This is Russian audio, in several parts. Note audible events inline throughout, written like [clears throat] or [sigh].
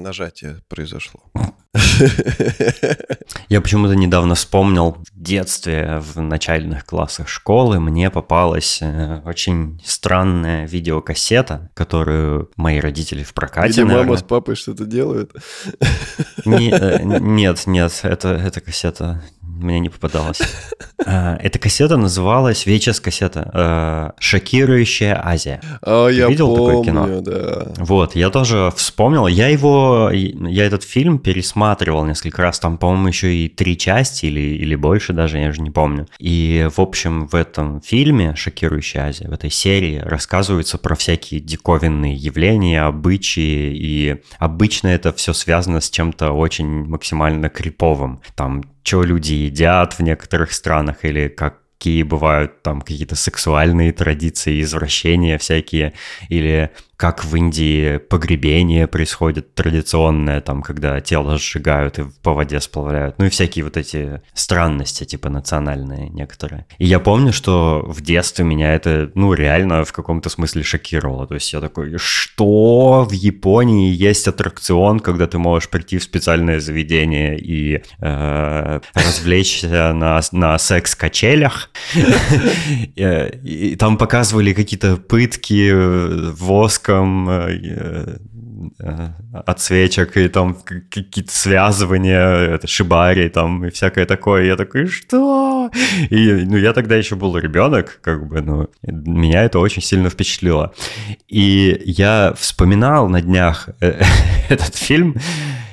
нажатие произошло. Я почему-то недавно вспомнил, в детстве, в начальных классах школы мне попалась э, очень странная видеокассета, которую мои родители в прокате, Где наверное... мама с папой что-то делают? Не, э, нет, нет, это, эта кассета мне не попадалась. А, [laughs] эта кассета называлась, VHS-кассета, э, «Шокирующая Азия». А, Ты я видел помню, такое кино? да. Вот, я тоже вспомнил. Я его, я этот фильм пересматривал несколько раз. Там, по-моему, еще и три части или, или больше даже, я уже не помню. И, в общем, в этом фильме «Шокирующая Азия», в этой серии рассказывается про всякие диковинные явления, обычаи. И обычно это все связано с чем-то очень максимально криповым. Там что люди едят в некоторых странах или как какие бывают там какие-то сексуальные традиции, извращения всякие, или как в Индии погребение происходит традиционное, там, когда тело сжигают и по воде сплавляют. Ну и всякие вот эти странности, типа национальные некоторые. И я помню, что в детстве меня это, ну, реально в каком-то смысле шокировало. То есть я такой, что в Японии есть аттракцион, когда ты можешь прийти в специальное заведение и э, развлечься на, на секс-качелях. [laughs] И там показывали какие-то пытки, воск воском, э, э, от свечек, и там какие-то связывания, это шибари, там, и всякое такое. Я такой, что? И, ну, я тогда еще был ребенок, как бы, ну, меня это очень сильно впечатлило. И я вспоминал на днях э, [laughs] этот фильм,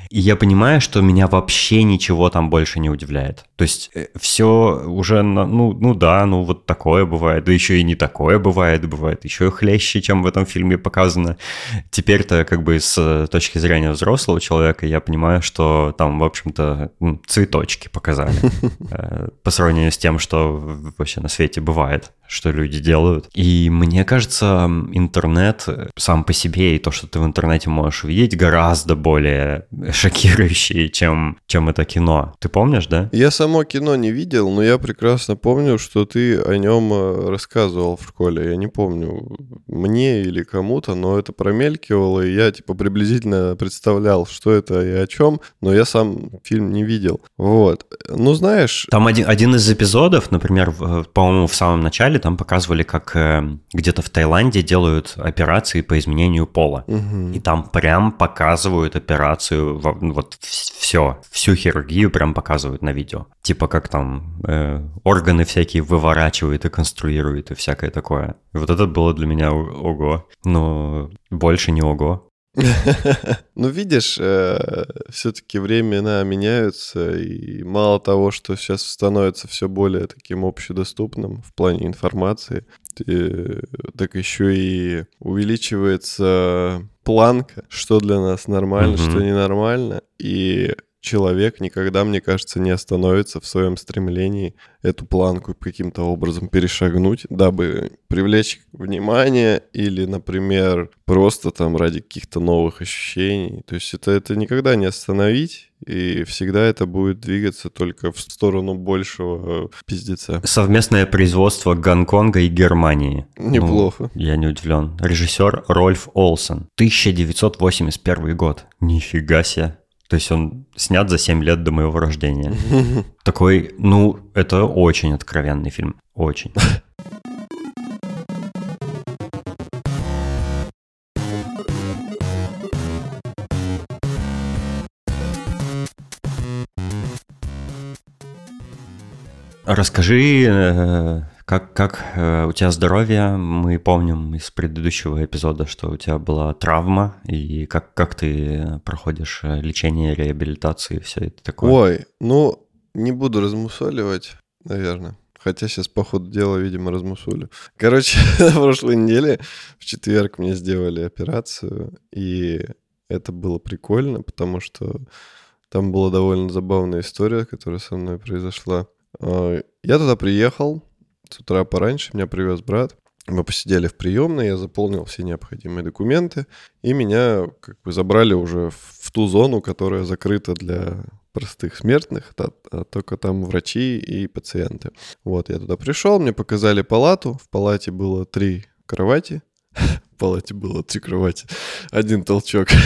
и я понимаю, что меня вообще ничего там больше не удивляет. То есть э, все уже, ну, ну да, ну вот такое бывает, да еще и не такое бывает, бывает еще хлеще, чем в этом фильме показано. Теперь-то как бы с точки зрения взрослого человека я понимаю, что там, в общем-то, цветочки показали [laughs] э, по сравнению с тем, что вообще на свете бывает, что люди делают. И мне кажется, интернет сам по себе и то, что ты в интернете можешь увидеть, гораздо более шокирующие, чем, чем это кино. Ты помнишь, да? Я само кино не видел, но я прекрасно помню, что ты о нем э, рассказывал в школе. Я не помню, мне или кому-то, но это промелькивало, и я типа приблизительно представлял, что это и о чем, но я сам фильм не видел. Вот. Ну, знаешь... Там один, один из эпизодов, например, по-моему, в самом начале там показывали, как э, где-то в Таиланде делают операции по изменению пола. Угу. И там прям показывают операцию вот все, всю хирургию прям показывают на видео. Типа как там э, органы всякие выворачивают и конструируют и всякое такое. И вот это было для меня ого. Но больше не ого. [laughs] Ну, видишь, э, все-таки времена меняются, и мало того, что сейчас становится все более таким общедоступным в плане информации, так еще и увеличивается планка, что для нас нормально, mm-hmm. что ненормально. И человек никогда, мне кажется, не остановится в своем стремлении эту планку каким-то образом перешагнуть, дабы привлечь внимание или, например, просто там ради каких-то новых ощущений. То есть это, это никогда не остановить, и всегда это будет двигаться только в сторону большего пиздеца. Совместное производство Гонконга и Германии. Неплохо. Ну, я не удивлен. Режиссер Рольф Олсен. 1981 год. Нифига себе. То есть он снят за 7 лет до моего рождения. [laughs] Такой, ну, это очень откровенный фильм. Очень. [laughs] Расскажи, э, как, как э, у тебя здоровье? Мы помним из предыдущего эпизода, что у тебя была травма, и как, как ты проходишь э, лечение, реабилитацию и все это такое? Ой, ну, не буду размусоливать, наверное. Хотя сейчас по ходу дела, видимо, размусолю. Короче, [laughs] на прошлой неделе в четверг мне сделали операцию, и это было прикольно, потому что там была довольно забавная история, которая со мной произошла. А, я туда приехал с утра пораньше, меня привез брат. Мы посидели в приемной, я заполнил все необходимые документы, и меня как бы забрали уже в ту зону, которая закрыта для простых смертных, а, только там врачи и пациенты. Вот, я туда пришел, мне показали палату, в палате было три кровати, [laughs] в палате было три кровати, один толчок. [laughs]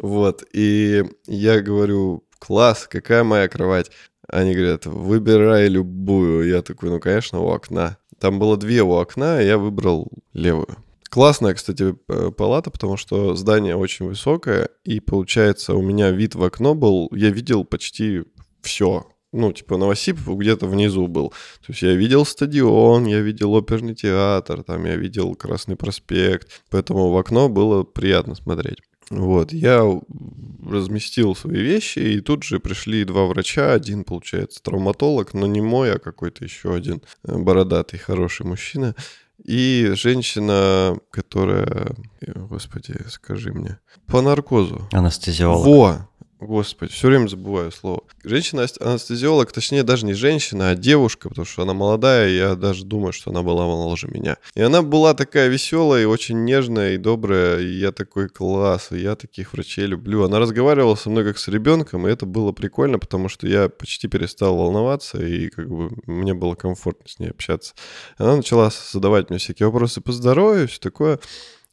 Вот, и я говорю, класс, какая моя кровать? Они говорят, выбирай любую. Я такой, ну, конечно, у окна. Там было две у окна, и я выбрал левую. Классная, кстати, палата, потому что здание очень высокое, и получается у меня вид в окно был, я видел почти все. Ну, типа Новосиб где-то внизу был. То есть я видел стадион, я видел оперный театр, там я видел Красный проспект, поэтому в окно было приятно смотреть. Вот, я разместил свои вещи, и тут же пришли два врача, один, получается, травматолог, но не мой, а какой-то еще один э, бородатый, хороший мужчина, и женщина, которая, э, господи, скажи мне, по наркозу. Анестезиолог. Во, Господи, все время забываю слово. Женщина-анестезиолог, точнее, даже не женщина, а девушка, потому что она молодая, и я даже думаю, что она была моложе меня. И она была такая веселая и очень нежная и добрая, и я такой класс, и я таких врачей люблю. Она разговаривала со мной как с ребенком, и это было прикольно, потому что я почти перестал волноваться, и как бы мне было комфортно с ней общаться. Она начала задавать мне всякие вопросы по здоровью, все такое.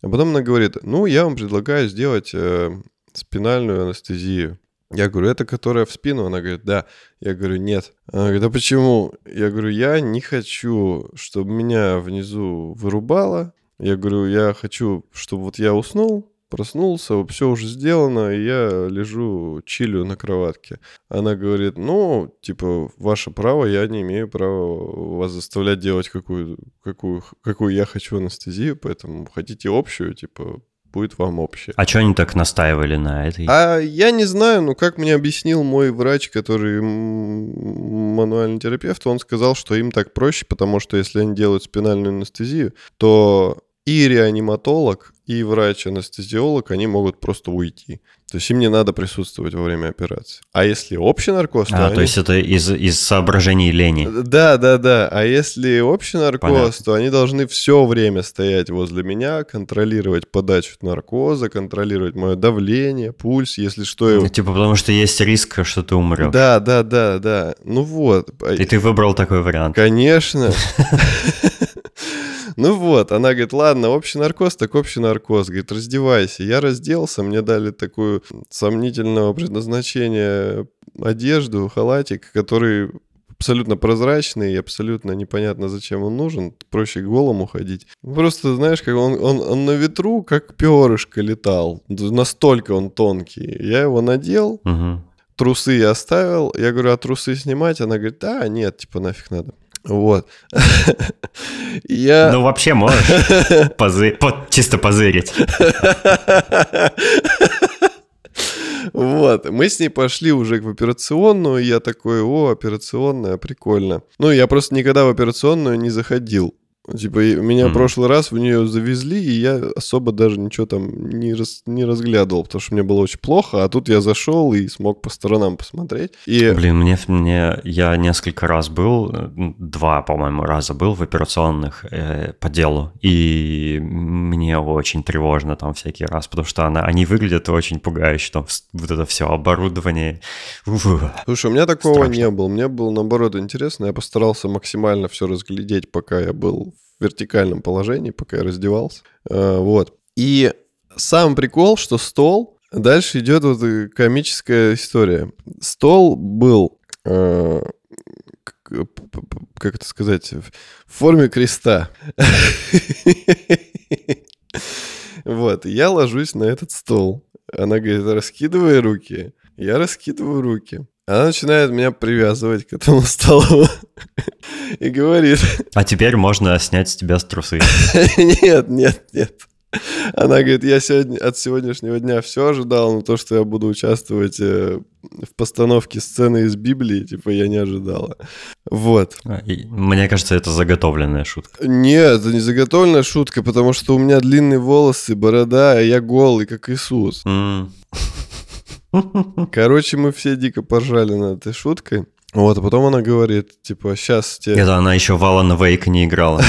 А потом она говорит, ну, я вам предлагаю сделать э, спинальную анестезию. Я говорю, это которая в спину? Она говорит, да. Я говорю, нет. Она говорит, а почему? Я говорю, я не хочу, чтобы меня внизу вырубало. Я говорю, я хочу, чтобы вот я уснул, проснулся, все уже сделано, и я лежу, чилю на кроватке. Она говорит, ну, типа, ваше право, я не имею права вас заставлять делать какую, какую, какую я хочу анестезию, поэтому хотите общую, типа, будет вам общее. А что они так настаивали на этой? А я не знаю, ну как мне объяснил мой врач, который мануальный терапевт, он сказал, что им так проще, потому что если они делают спинальную анестезию, то и реаниматолог, и врач-анестезиолог, они могут просто уйти. То есть им не надо присутствовать во время операции. А если общий наркоз, то А, они... то есть это из, из соображений лени. Да, да, да. А если общий наркоз, Понятно. то они должны все время стоять возле меня, контролировать подачу наркоза, контролировать мое давление, пульс, если что... Ну, типа потому что есть риск, что ты умрешь. Да, да, да, да. Ну вот. И ты выбрал такой вариант. Конечно. [laughs] Ну вот, она говорит, ладно, общий наркоз, так общий наркоз. Говорит, раздевайся. Я разделся, мне дали такую сомнительного предназначения одежду, халатик, который абсолютно прозрачный и абсолютно непонятно, зачем он нужен. Проще голому ходить. Просто, знаешь, как он, он, он на ветру, как перышко летал. Настолько он тонкий. Я его надел, угу. трусы я оставил. Я говорю, а трусы снимать? Она говорит, да, нет, типа нафиг надо. Вот. [laughs] Я... Ну, вообще можешь [laughs] позы... чисто позырить. Вот, мы с ней пошли уже в операционную, я такой, о, операционная, прикольно. Ну, я просто никогда в операционную не заходил. Типа, меня в прошлый раз в нее завезли, и я особо даже ничего там не, раз, не разглядывал, потому что мне было очень плохо, а тут я зашел и смог по сторонам посмотреть. И... Блин, мне, мне я несколько раз был, два, по-моему, раза был в операционных э, по делу, и мне очень тревожно там всякий раз, потому что она, они выглядят очень пугающе, там вот это все оборудование. Слушай, у меня такого Страшно. не было, мне было наоборот интересно, я постарался максимально все разглядеть, пока я был вертикальном положении, пока я раздевался. А, вот. И сам прикол, что стол... Дальше идет вот комическая история. Стол был, а, как это сказать, в форме креста. [laughs] Вот, я ложусь на этот стол. Она говорит, раскидывай руки. Я раскидываю руки. Она начинает меня привязывать к этому столу [laughs] и говорит... А теперь можно снять с тебя с трусы. [laughs] Нет, нет, нет. Она говорит, я сегодня, от сегодняшнего дня все ожидал, но то, что я буду участвовать э, в постановке сцены из Библии, типа, я не ожидала. Вот. А, мне кажется, это заготовленная шутка. Нет, это не заготовленная шутка, потому что у меня длинные волосы, борода, а я голый, как Иисус. Mm. [laughs] Короче, мы все дико поржали над этой шуткой. Вот, а потом она говорит, типа, сейчас тебе... Это она еще в Alan Wake не играла.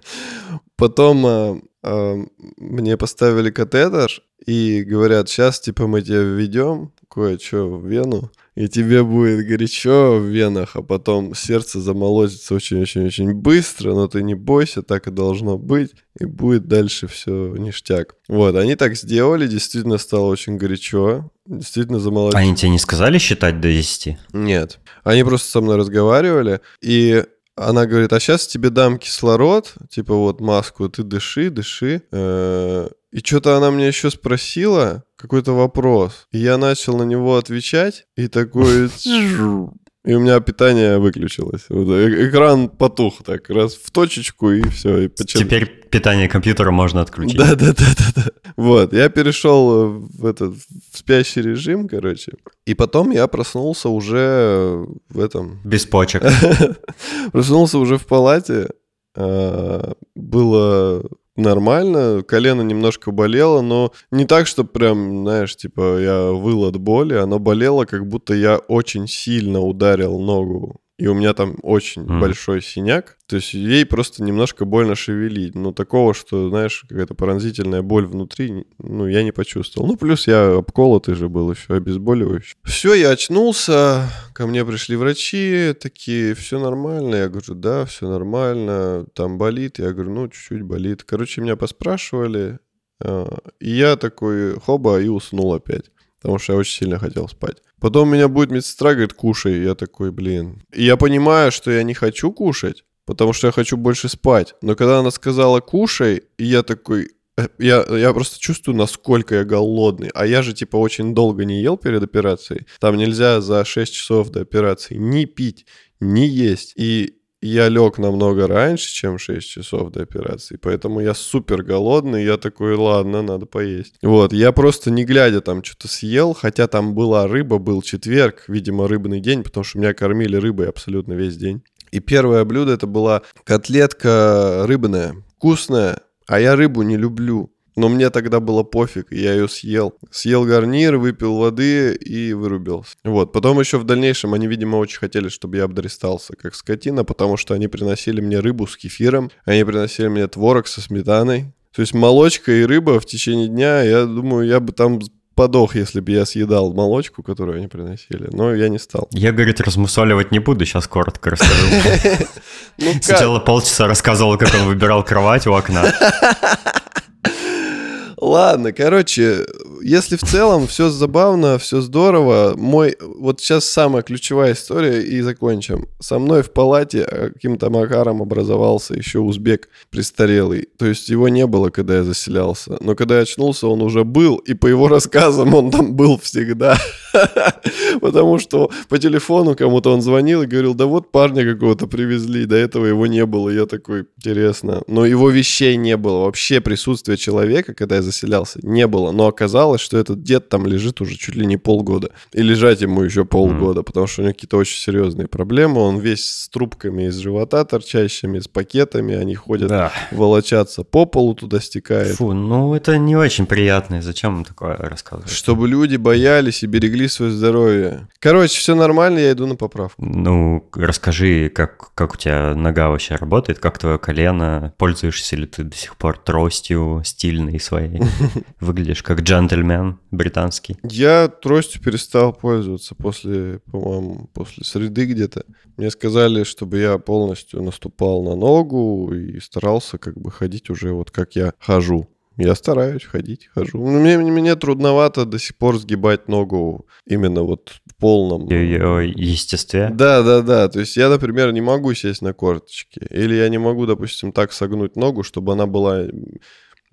[laughs] Потом а, а, мне поставили катетер и говорят, сейчас, типа, мы тебя введем кое-что в вену. И тебе будет горячо в венах, а потом сердце замолотится очень-очень-очень быстро, но ты не бойся, так и должно быть, и будет дальше все ништяк. Вот, они так сделали, действительно стало очень горячо, действительно замолотилось. Они тебе не сказали считать до 10? Нет, они просто со мной разговаривали, и она говорит, а сейчас тебе дам кислород, типа вот маску, ты дыши, дыши. Э, и что-то она мне еще спросила, какой-то вопрос. И я начал на него отвечать, и такой... [laughs] И у меня питание выключилось. Э, экран потух так, раз в точечку, и все. И почему... Теперь питание компьютера можно отключить. Да, да, да, да, да. Вот, я перешел в этот в спящий режим, короче. И потом я проснулся уже в этом... Без почек. [laughs] Проснулся уже в палате. А, было нормально, колено немножко болело, но не так, что прям, знаешь, типа я выл от боли, оно болело, как будто я очень сильно ударил ногу и у меня там очень mm. большой синяк. То есть ей просто немножко больно шевелить. Но такого, что, знаешь, какая-то пронзительная боль внутри, ну, я не почувствовал. Ну, плюс я обколотый же был еще, обезболивающий. Все, я очнулся, ко мне пришли врачи, такие, все нормально. Я говорю, да, все нормально, там болит. Я говорю, ну, чуть-чуть болит. Короче, меня поспрашивали, а, и я такой, хоба, и уснул опять потому что я очень сильно хотел спать. Потом меня будет медсестра, говорит, кушай. Я такой, блин. И я понимаю, что я не хочу кушать, потому что я хочу больше спать. Но когда она сказала кушай, я такой, э, я, я просто чувствую, насколько я голодный. А я же, типа, очень долго не ел перед операцией. Там нельзя за 6 часов до операции ни пить, ни есть. И я лег намного раньше, чем 6 часов до операции, поэтому я супер голодный, я такой, ладно, надо поесть. Вот, я просто не глядя там что-то съел, хотя там была рыба, был четверг, видимо, рыбный день, потому что меня кормили рыбой абсолютно весь день. И первое блюдо это была котлетка рыбная, вкусная, а я рыбу не люблю. Но мне тогда было пофиг, я ее съел. Съел гарнир, выпил воды и вырубился. Вот. Потом еще в дальнейшем они, видимо, очень хотели, чтобы я обдристался как скотина, потому что они приносили мне рыбу с кефиром, они приносили мне творог со сметаной. То есть молочка и рыба в течение дня, я думаю, я бы там подох, если бы я съедал молочку, которую они приносили, но я не стал. Я, говорит, размусоливать не буду, сейчас коротко расскажу. [laughs] Ну Сначала полчаса рассказывал, как он выбирал кровать у окна. [laughs] Ладно, короче, если в целом все забавно, все здорово, мой... Вот сейчас самая ключевая история и закончим. Со мной в палате а, каким-то макаром образовался еще узбек престарелый. То есть его не было, когда я заселялся. Но когда я очнулся, он уже был, и по его рассказам он там был всегда. [laughs] Потому что по телефону кому-то он звонил и говорил, да вот парня какого-то привезли, до этого его не было. Я такой, интересно. Но его вещей не было. Вообще присутствия человека, когда я заселялся, не было. Но оказалось, что этот дед там лежит уже чуть ли не полгода. И лежать ему еще полгода, mm. потому что у него какие-то очень серьезные проблемы. Он весь с трубками из живота торчащими, с пакетами. Они ходят, да. волочатся по полу туда стекает. Фу, ну это не очень приятно. Зачем такое рассказывать? Чтобы люди боялись и берегли свое здоровье. Короче, все нормально, я иду на поправку. Ну, расскажи, как, как у тебя нога вообще работает, как твое колено, пользуешься ли ты до сих пор тростью стильной своей? [laughs] Выглядишь как джентльмен британский. Я тростью перестал пользоваться после, по-моему, после среды где-то. Мне сказали, чтобы я полностью наступал на ногу и старался как бы ходить уже вот как я хожу. Я стараюсь ходить, хожу. Мне, мне трудновато до сих пор сгибать ногу именно вот в полном... Естестве? Да, да, да. То есть я, например, не могу сесть на корточки. Или я не могу, допустим, так согнуть ногу, чтобы она была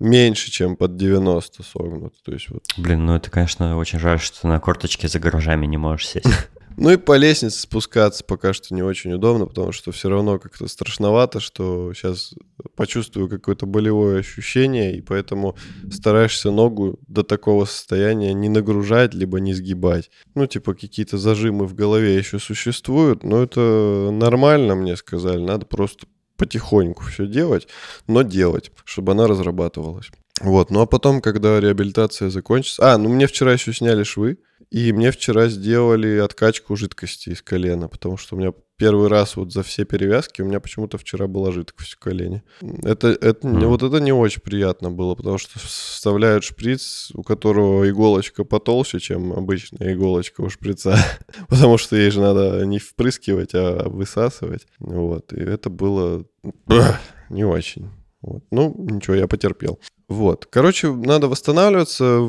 меньше, чем под 90 согнут. То есть вот. Блин, ну это, конечно, очень жаль, что на корточке за гаражами не можешь сесть. [laughs] Ну и по лестнице спускаться пока что не очень удобно, потому что все равно как-то страшновато, что сейчас почувствую какое-то болевое ощущение, и поэтому стараешься ногу до такого состояния не нагружать, либо не сгибать. Ну, типа какие-то зажимы в голове еще существуют, но это нормально, мне сказали, надо просто потихоньку все делать, но делать, чтобы она разрабатывалась. Вот, ну а потом, когда реабилитация закончится... А, ну мне вчера еще сняли швы, и мне вчера сделали откачку жидкости из колена, потому что у меня первый раз вот за все перевязки у меня почему-то вчера была жидкость в колене. Это, это, mm. вот это не очень приятно было, потому что вставляют шприц, у которого иголочка потолще, чем обычная иголочка у шприца, [laughs] потому что ей же надо не впрыскивать, а высасывать. Вот, и это было [clears throat] не очень. Вот. Ну, ничего, я потерпел. Вот. Короче, надо восстанавливаться.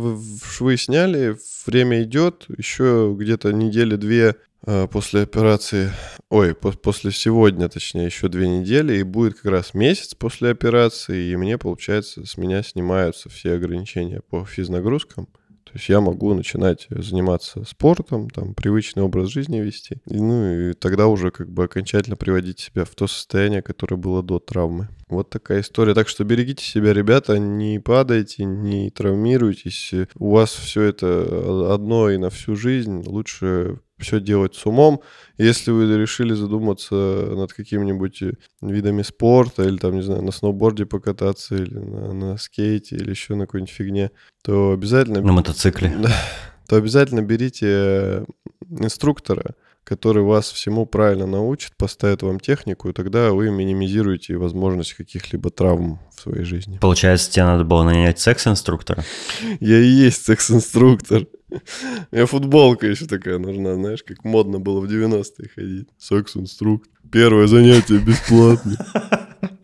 Швы сняли, время идет. Еще где-то недели две э, после операции, ой, по после сегодня, точнее, еще две недели, и будет как раз месяц после операции, и мне, получается, с меня снимаются все ограничения по физнагрузкам. То есть я могу начинать заниматься спортом, там, привычный образ жизни вести. И, ну и тогда уже как бы окончательно приводить себя в то состояние, которое было до травмы. Вот такая история. Так что берегите себя, ребята, не падайте, не травмируйтесь. У вас все это одно и на всю жизнь. Лучше все делать с умом. Если вы решили задуматься над какими-нибудь видами спорта, или там, не знаю, на сноуборде покататься, или на, на скейте, или еще на какой-нибудь фигне, то обязательно... На мотоцикле. [laughs] То обязательно берите инструктора, который вас всему правильно научит, поставит вам технику, и тогда вы минимизируете возможность каких-либо травм в своей жизни. Получается, тебе надо было нанять секс-инструктора? Я и есть секс-инструктор. [laughs] Мне футболка еще такая нужна, знаешь, как модно было в 90-е ходить. Секс-инструктор. Первое занятие бесплатно. [laughs]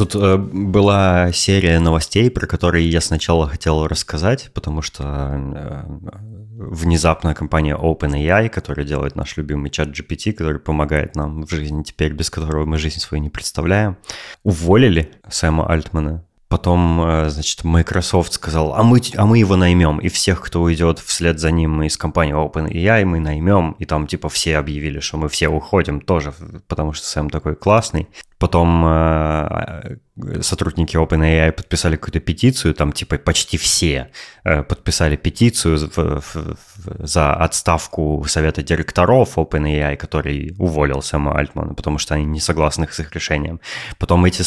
Тут э, была серия новостей, про которые я сначала хотел рассказать, потому что э, внезапно компания OpenAI, которая делает наш любимый чат GPT, который помогает нам в жизни теперь, без которого мы жизнь свою не представляем, уволили Сэма Альтмана, Потом, э, значит, Microsoft сказал, а мы, а мы его наймем, и всех, кто уйдет вслед за ним из компании OpenAI, мы наймем, и там типа все объявили, что мы все уходим тоже, потому что Сэм такой классный. Потом э, сотрудники OpenAI подписали какую-то петицию, там типа почти все э, подписали петицию в, в, в, за отставку совета директоров OpenAI, который уволил Сэма Альтмана, потому что они не согласны с их решением. Потом эти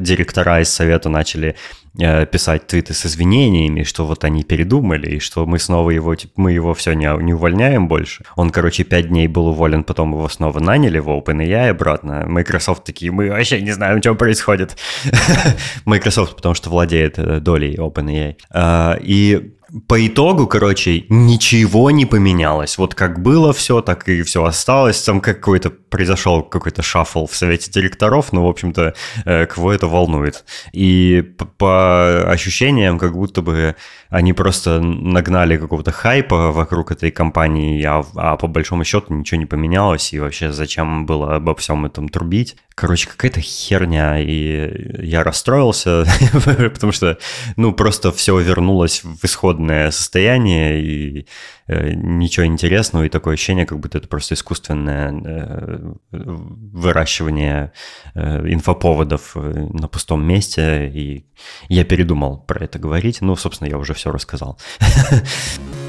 директора из совета начали Э, писать твиты с извинениями, что вот они передумали, и что мы снова его, типа, мы его все не, не увольняем больше. Он, короче, пять дней был уволен, потом его снова наняли в OpenAI обратно. Microsoft такие, мы вообще не знаем, что происходит. [laughs] Microsoft, потому что владеет э, долей OpenAI. А, и по итогу, короче, ничего не поменялось. Вот как было все, так и все осталось. Там какой-то произошел какой-то шаффл в совете директоров, но, в общем-то, э, кого это волнует. И по ощущениям, как будто бы они просто нагнали какого-то хайпа вокруг этой компании, а, а по большому счету ничего не поменялось, и вообще зачем было обо всем этом трубить. Короче, какая-то херня, и я расстроился, [laughs] потому что, ну, просто все вернулось в исходное состояние, и ничего интересного, и такое ощущение, как будто это просто искусственное э, выращивание э, инфоповодов э, на пустом месте, и я передумал про это говорить. Ну, собственно, я уже все рассказал. [laughs]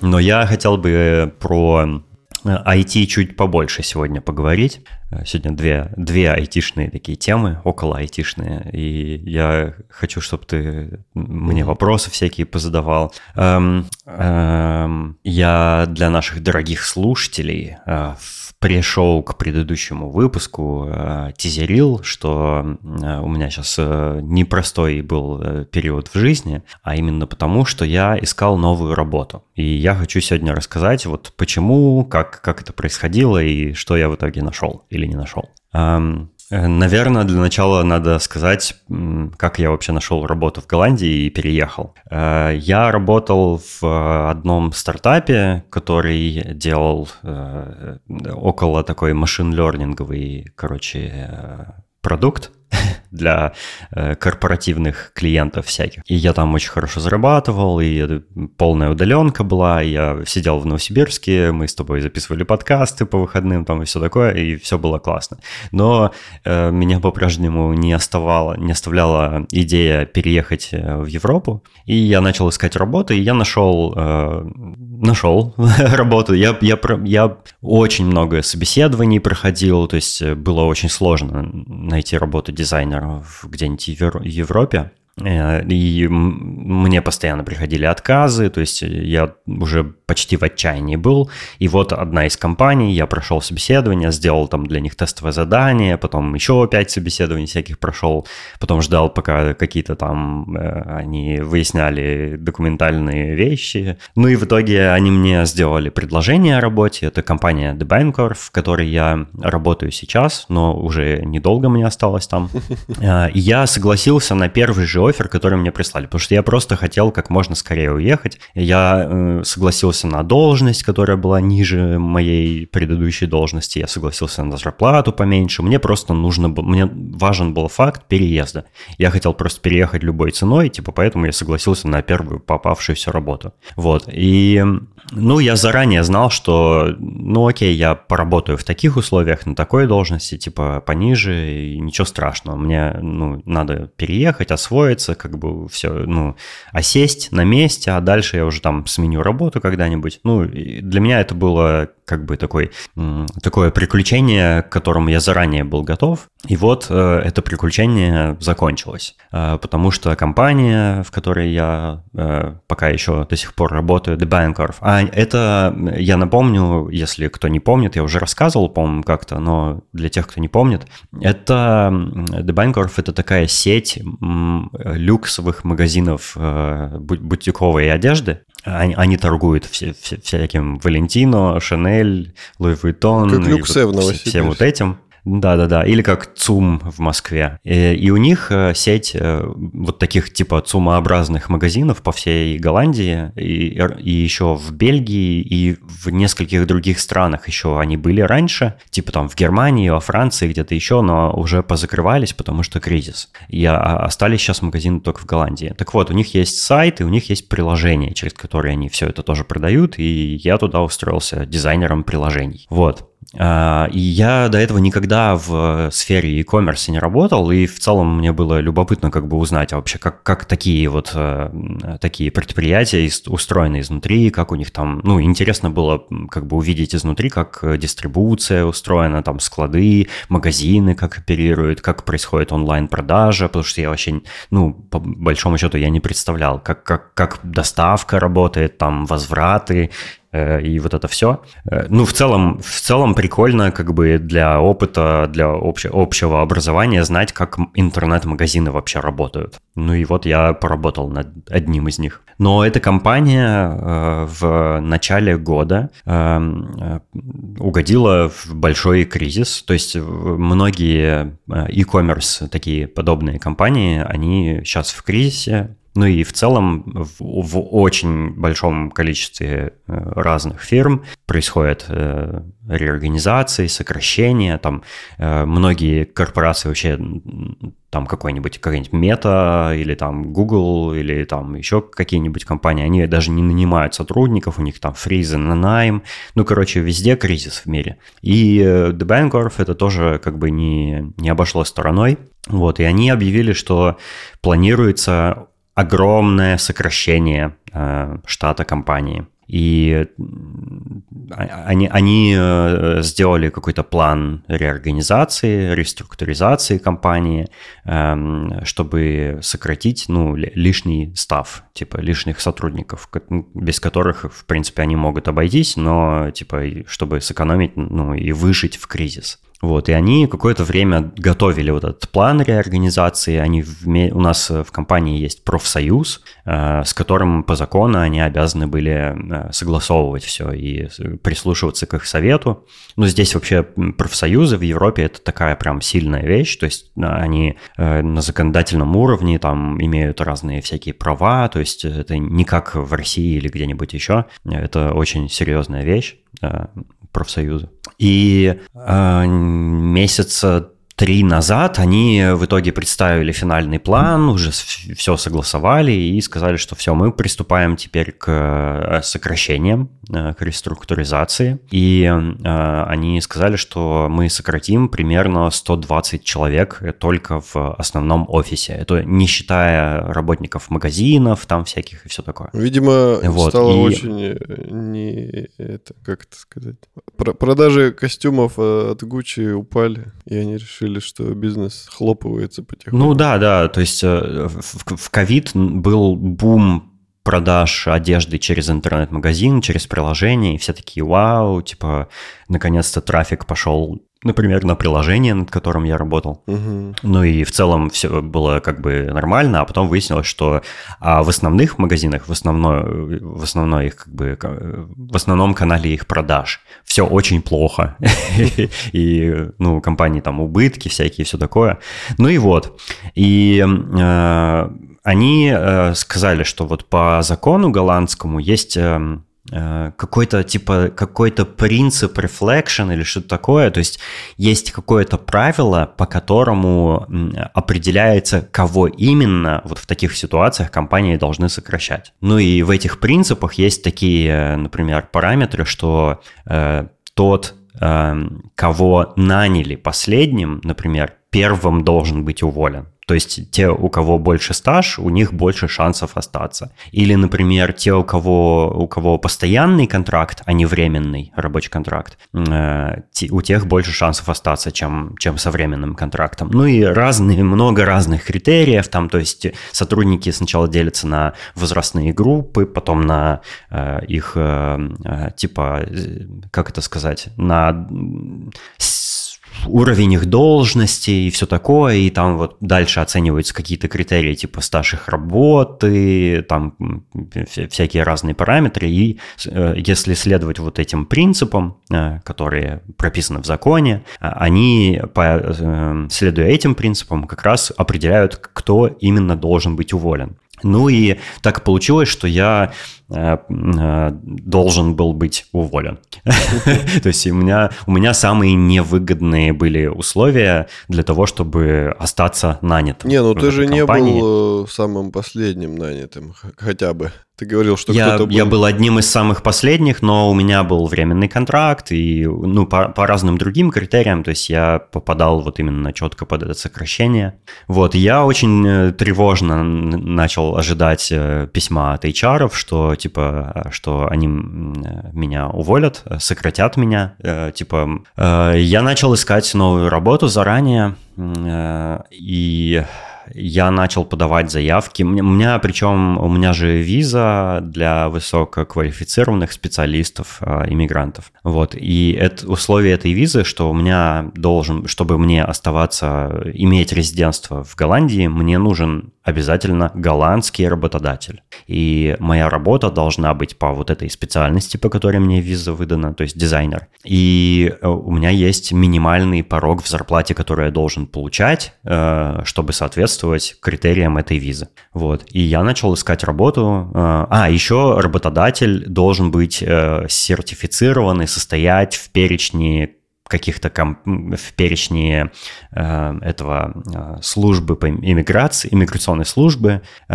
Но я хотел бы про IT чуть побольше сегодня поговорить. Сегодня две, две айтишные такие темы, около айтишные, и я хочу, чтобы ты мне вопросы всякие позадавал. Эм, эм, я для наших дорогих слушателей э, пришел к предыдущему выпуску, э, тизерил, что э, у меня сейчас э, непростой был период в жизни, а именно потому, что я искал новую работу. И я хочу сегодня рассказать, вот почему, как, как это происходило и что я в итоге нашел или не нашел. Э, наверное, для начала надо сказать, как я вообще нашел работу в Голландии и переехал. Э, я работал в одном стартапе, который делал э, около такой машин-лернинговый, короче, продукт. [laughs] для э, корпоративных клиентов всяких. И я там очень хорошо зарабатывал, и полная удаленка была, я сидел в Новосибирске, мы с тобой записывали подкасты по выходным там и все такое, и все было классно. Но э, меня по-прежнему не оставала, не оставляла идея переехать э, в Европу, и я начал искать работу, и я нашел, э, нашел [laughs] работу. Я, я, я очень много собеседований проходил, то есть э, было очень сложно найти работу дизайнера где-нибудь в Европе. Э, и мне постоянно приходили отказы, то есть я уже почти в отчаянии был. И вот одна из компаний, я прошел собеседование, сделал там для них тестовое задание, потом еще пять собеседований всяких прошел, потом ждал, пока какие-то там э, они выясняли документальные вещи. Ну и в итоге они мне сделали предложение о работе. Это компания The Banker, в которой я работаю сейчас, но уже недолго мне осталось там. [laughs] Э, и я согласился на первый же офер, который мне прислали, потому что я просто хотел как можно скорее уехать. Я э, согласился на должность, которая была ниже моей предыдущей должности, я согласился на зарплату поменьше. Мне просто нужно было, мне важен был факт переезда. Я хотел просто переехать любой ценой, типа поэтому я согласился на первую попавшуюся работу. Вот. И, ну, я заранее знал, что, ну, окей, я поработаю в таких условиях, на такой должности, типа пониже, и ничего страшного. Мне, ну, надо переехать, освоиться, как бы все, ну, осесть на месте, а дальше я уже там сменю работу когда-нибудь. Ну, для меня это было как бы такой, такое приключение, к которому я заранее был готов. И вот э, это приключение закончилось, э, потому что компания, в которой я э, пока еще до сих пор работаю, The Bancorp, а это, я напомню, если кто не помнит, я уже рассказывал, по-моему, как-то, но для тех, кто не помнит, это The Bancorp это такая сеть люксовых магазинов бутиковой одежды. Они, они торгуют все, все, всяким Валентино, Шанель, Луи Vuitton. Как люксе в Всем вот этим. Да-да-да, или как ЦУМ в Москве. И, и у них э, сеть э, вот таких типа ЦУМообразных магазинов по всей Голландии, и, и еще в Бельгии, и в нескольких других странах еще они были раньше, типа там в Германии, во Франции, где-то еще, но уже позакрывались, потому что кризис. И а, остались сейчас магазины только в Голландии. Так вот, у них есть сайт, и у них есть приложение, через которое они все это тоже продают, и я туда устроился дизайнером приложений. Вот. А, и я до этого никогда в сфере e-commerce не работал, и в целом мне было любопытно как бы узнать а вообще, как, как такие вот э, такие предприятия устроены изнутри, как у них там, ну, интересно было как бы увидеть изнутри, как дистрибуция устроена, там склады, магазины как оперируют, как происходит онлайн-продажа, потому что я вообще, ну, по большому счету я не представлял, как, как, как доставка работает, там возвраты, Э, и вот это все. Э, ну, в целом, в целом прикольно как бы для опыта, для обще, общего образования знать, как интернет-магазины вообще работают. Ну и вот я поработал над одним из них. Но эта компания э, в начале года угодила в большой кризис. То есть многие e-commerce, такие подобные компании, они сейчас в кризисе, ну и в целом в, в очень большом количестве э, разных фирм происходят э, реорганизации, сокращения. Там э, многие корпорации вообще там какой-нибудь какая-нибудь Мета или там Google или там еще какие-нибудь компании, они даже не нанимают сотрудников, у них там фризы на найм. Ну, короче, везде кризис в мире. И The Bancorp это тоже как бы не, не обошло стороной. Вот, и они объявили, что планируется огромное сокращение э, штата компании. И они, они э, сделали какой-то план реорганизации, реструктуризации компании, эм, чтобы сократить ну, лишний став, типа лишних сотрудников, без которых, в принципе, они могут обойтись, но типа чтобы сэкономить ну, и выжить в кризис. Вот, и они какое-то время готовили вот этот план реорганизации. Они в, у нас в компании есть профсоюз, э, с которым по закону они обязаны были э, согласовывать все и прислушиваться к их совету. Но здесь вообще профсоюзы в Европе это такая прям сильная вещь, то есть э, они э, на законодательном уровне там имеют разные всякие права, то есть это не как в России или где-нибудь еще, это очень серьезная вещь. Э, профсоюза. И э, месяца три назад они в итоге представили финальный план, уже все согласовали и сказали, что все, мы приступаем теперь к э, сокращениям, э, к реструктуризации. И э, они сказали, что мы сократим примерно 120 человек только в основном офисе. Это не считая работников магазинов, там всяких и все такое. Видимо, вот. стало и... очень не это, как это сказать. Продажи костюмов от Gucci упали, и они решили, что бизнес хлопывается потихоньку. Ну да, да, то есть э, в ковид был бум продаж одежды через интернет-магазин, через приложение, и все такие, вау, типа, наконец-то трафик пошел например, на приложение, над которым я работал. Угу. Ну и в целом все было как бы нормально, а потом выяснилось, что а в основных магазинах, в, основной, в основной их как бы в основном канале их продаж все очень плохо. [laughs] И, ну, компании там убытки всякие, все такое. Ну и вот. И э, они э, сказали, что вот по закону голландскому есть эм, Э, какой-то типа какой-то принцип reflection или что-то такое, то есть есть какое-то правило, по которому определяется, кого именно вот в таких ситуациях компании должны сокращать. Ну и в этих принципах есть такие, например, параметры, что э, тот, э, кого наняли последним, например, первым должен быть уволен. То есть те, у кого больше стаж, у них больше шансов остаться. Или, например, те, у кого, у кого постоянный контракт, а не временный рабочий контракт, э, у тех больше шансов остаться, чем, чем со временным контрактом. Ну и разные, много разных критериев. Там, то есть сотрудники сначала делятся на возрастные группы, потом на э, их, э, э типа, э, как это сказать, на уровень их должности и все такое, и там вот дальше оцениваются какие-то критерии типа стаж их работы, там всякие разные параметры, и э, если следовать вот этим принципам, э, которые прописаны в законе, они, э, следуя этим принципам, как раз определяют, кто именно должен быть уволен. Ну и так получилось, что я э, э, должен был быть уволен. [laughs] То есть у меня, у меня самые невыгодные были условия для того, чтобы остаться нанятым. Не, ну ты же не был э, самым последним нанятым хотя бы. Ты говорил, что я, кто-то был... Я был. одним из самых последних, но у меня был временный контракт, и ну, по, по разным другим критериям, то есть я попадал вот именно четко под это сокращение. Вот, я очень э, тревожно начал ожидать э, письма от HR, что, типа, что они меня уволят, сократят меня, э, типа, я начал искать новую работу заранее, и я начал подавать заявки. У меня, причем, у меня же виза для высококвалифицированных специалистов, а, иммигрантов. Вот, и это условие этой визы, что у меня должен, чтобы мне оставаться, иметь резидентство в Голландии, мне нужен обязательно голландский работодатель. И моя работа должна быть по вот этой специальности, по которой мне виза выдана, то есть дизайнер. И э, у меня есть минимальный порог в зарплате, который я должен получать, э, чтобы соответствовать критериям этой визы. Вот. И я начал искать работу. Э, а, еще работодатель должен быть сертифицированный, состоять в перечне каких-то комп... в перечне э, этого э, службы по иммиграции, иммиграционной службы, э,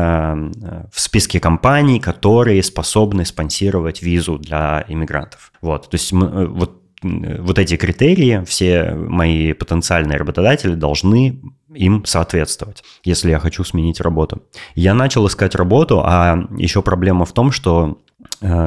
в списке компаний, которые способны спонсировать визу для иммигрантов. Вот, то есть мы, э, вот вот эти критерии все мои потенциальные работодатели должны им соответствовать, если я хочу сменить работу. Я начал искать работу, а еще проблема в том, что Э,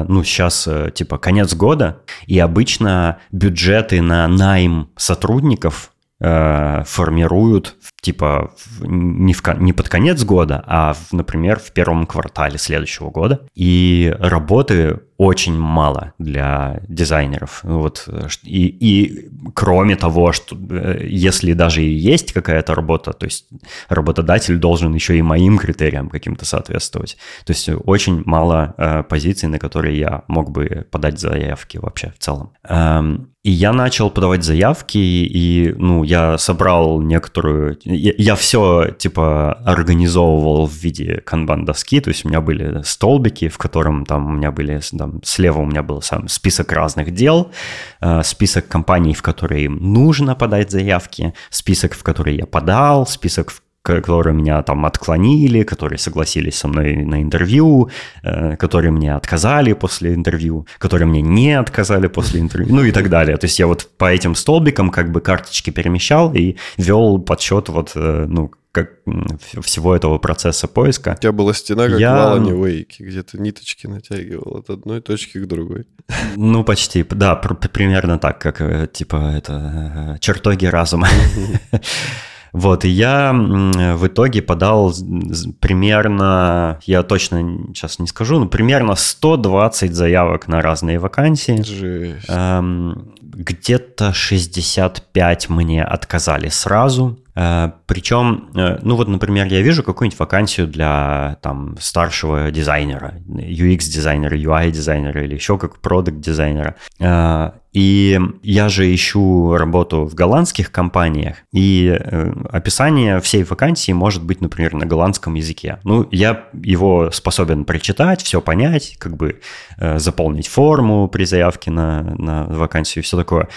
ну, сейчас, э, типа, конец года, и обычно бюджеты на найм сотрудников э, формируют типа не, в, не под конец года, а, в, например, в первом квартале следующего года. И работы очень мало для дизайнеров. Вот, и, и кроме того, что э, если даже и есть какая-то работа, то есть работодатель должен еще и моим критериям каким-то соответствовать. То есть очень мало э, позиций, на которые я мог бы подать заявки вообще в целом. Эм, и я начал подавать заявки, и, ну, я собрал некоторую... я, я все, типа, организовывал в виде канбан-доски, то есть у меня были столбики, в котором там у меня были, там, слева у меня был сам список разных дел, э, список компаний, в которые нужно подать заявки, список, в которые я подал, список, в которые меня там отклонили, которые согласились со мной на интервью, э, которые мне отказали после интервью, которые мне не отказали после интервью, ну и так далее. То есть я вот по этим столбикам как бы карточки перемещал и вел подсчет вот, э, ну, как всего этого процесса поиска. У тебя была стена, как я... в Алане Уэйке, где ты ниточки натягивал от одной точки к другой. Ну, почти, да, примерно так, как, э, типа, это чертоги разума. [laughs] Вот, и я в итоге подал примерно, я точно сейчас не скажу, но примерно 120 заявок на разные вакансии. Жесть. Эм, где-то 65 мне отказали сразу. Э, Причем, э, ну вот, например, я вижу какую-нибудь вакансию для там старшего дизайнера, UX-дизайнера, UI-дизайнера или еще как продукт-дизайнера. Э, и я же ищу работу в голландских компаниях, и описание всей вакансии может быть, например, на голландском языке. Ну, я его способен прочитать, все понять, как бы заполнить форму при заявке на, на вакансию и все такое.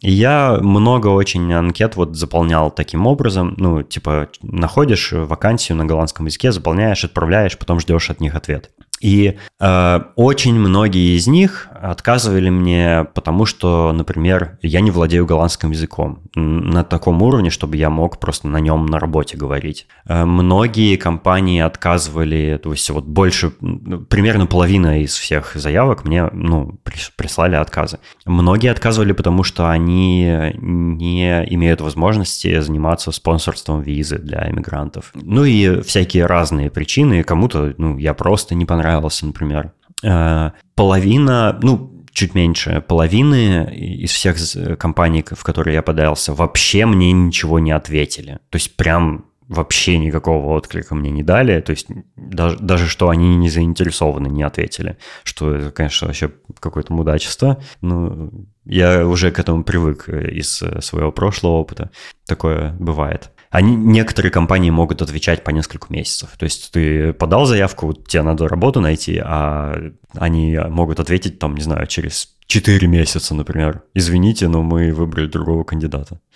И я много очень анкет вот заполнял таким образом, ну, типа, находишь вакансию на голландском языке, заполняешь, отправляешь, потом ждешь от них ответ. И э, очень многие из них отказывали мне, потому что, например, я не владею голландским языком на таком уровне, чтобы я мог просто на нем на работе говорить. Э, многие компании отказывали, то есть вот больше, примерно половина из всех заявок мне ну, прислали отказы. Многие отказывали, потому что они не имеют возможности заниматься спонсорством визы для иммигрантов. Ну и всякие разные причины. Кому-то, ну, я просто не понравился понравился, например. Э, половина, ну, чуть меньше половины из всех компаний, в которые я подался, вообще мне ничего не ответили. То есть прям вообще никакого отклика мне не дали, то есть даже, даже что они не заинтересованы, не ответили, что это, конечно, вообще какое-то мудачество. Ну, я уже к этому привык из своего прошлого опыта. Такое бывает. Они, некоторые компании могут отвечать по несколько месяцев. То есть ты подал заявку, тебе надо работу найти, а они могут ответить там, не знаю, через 4 месяца, например. Извините, но мы выбрали другого кандидата. [laughs]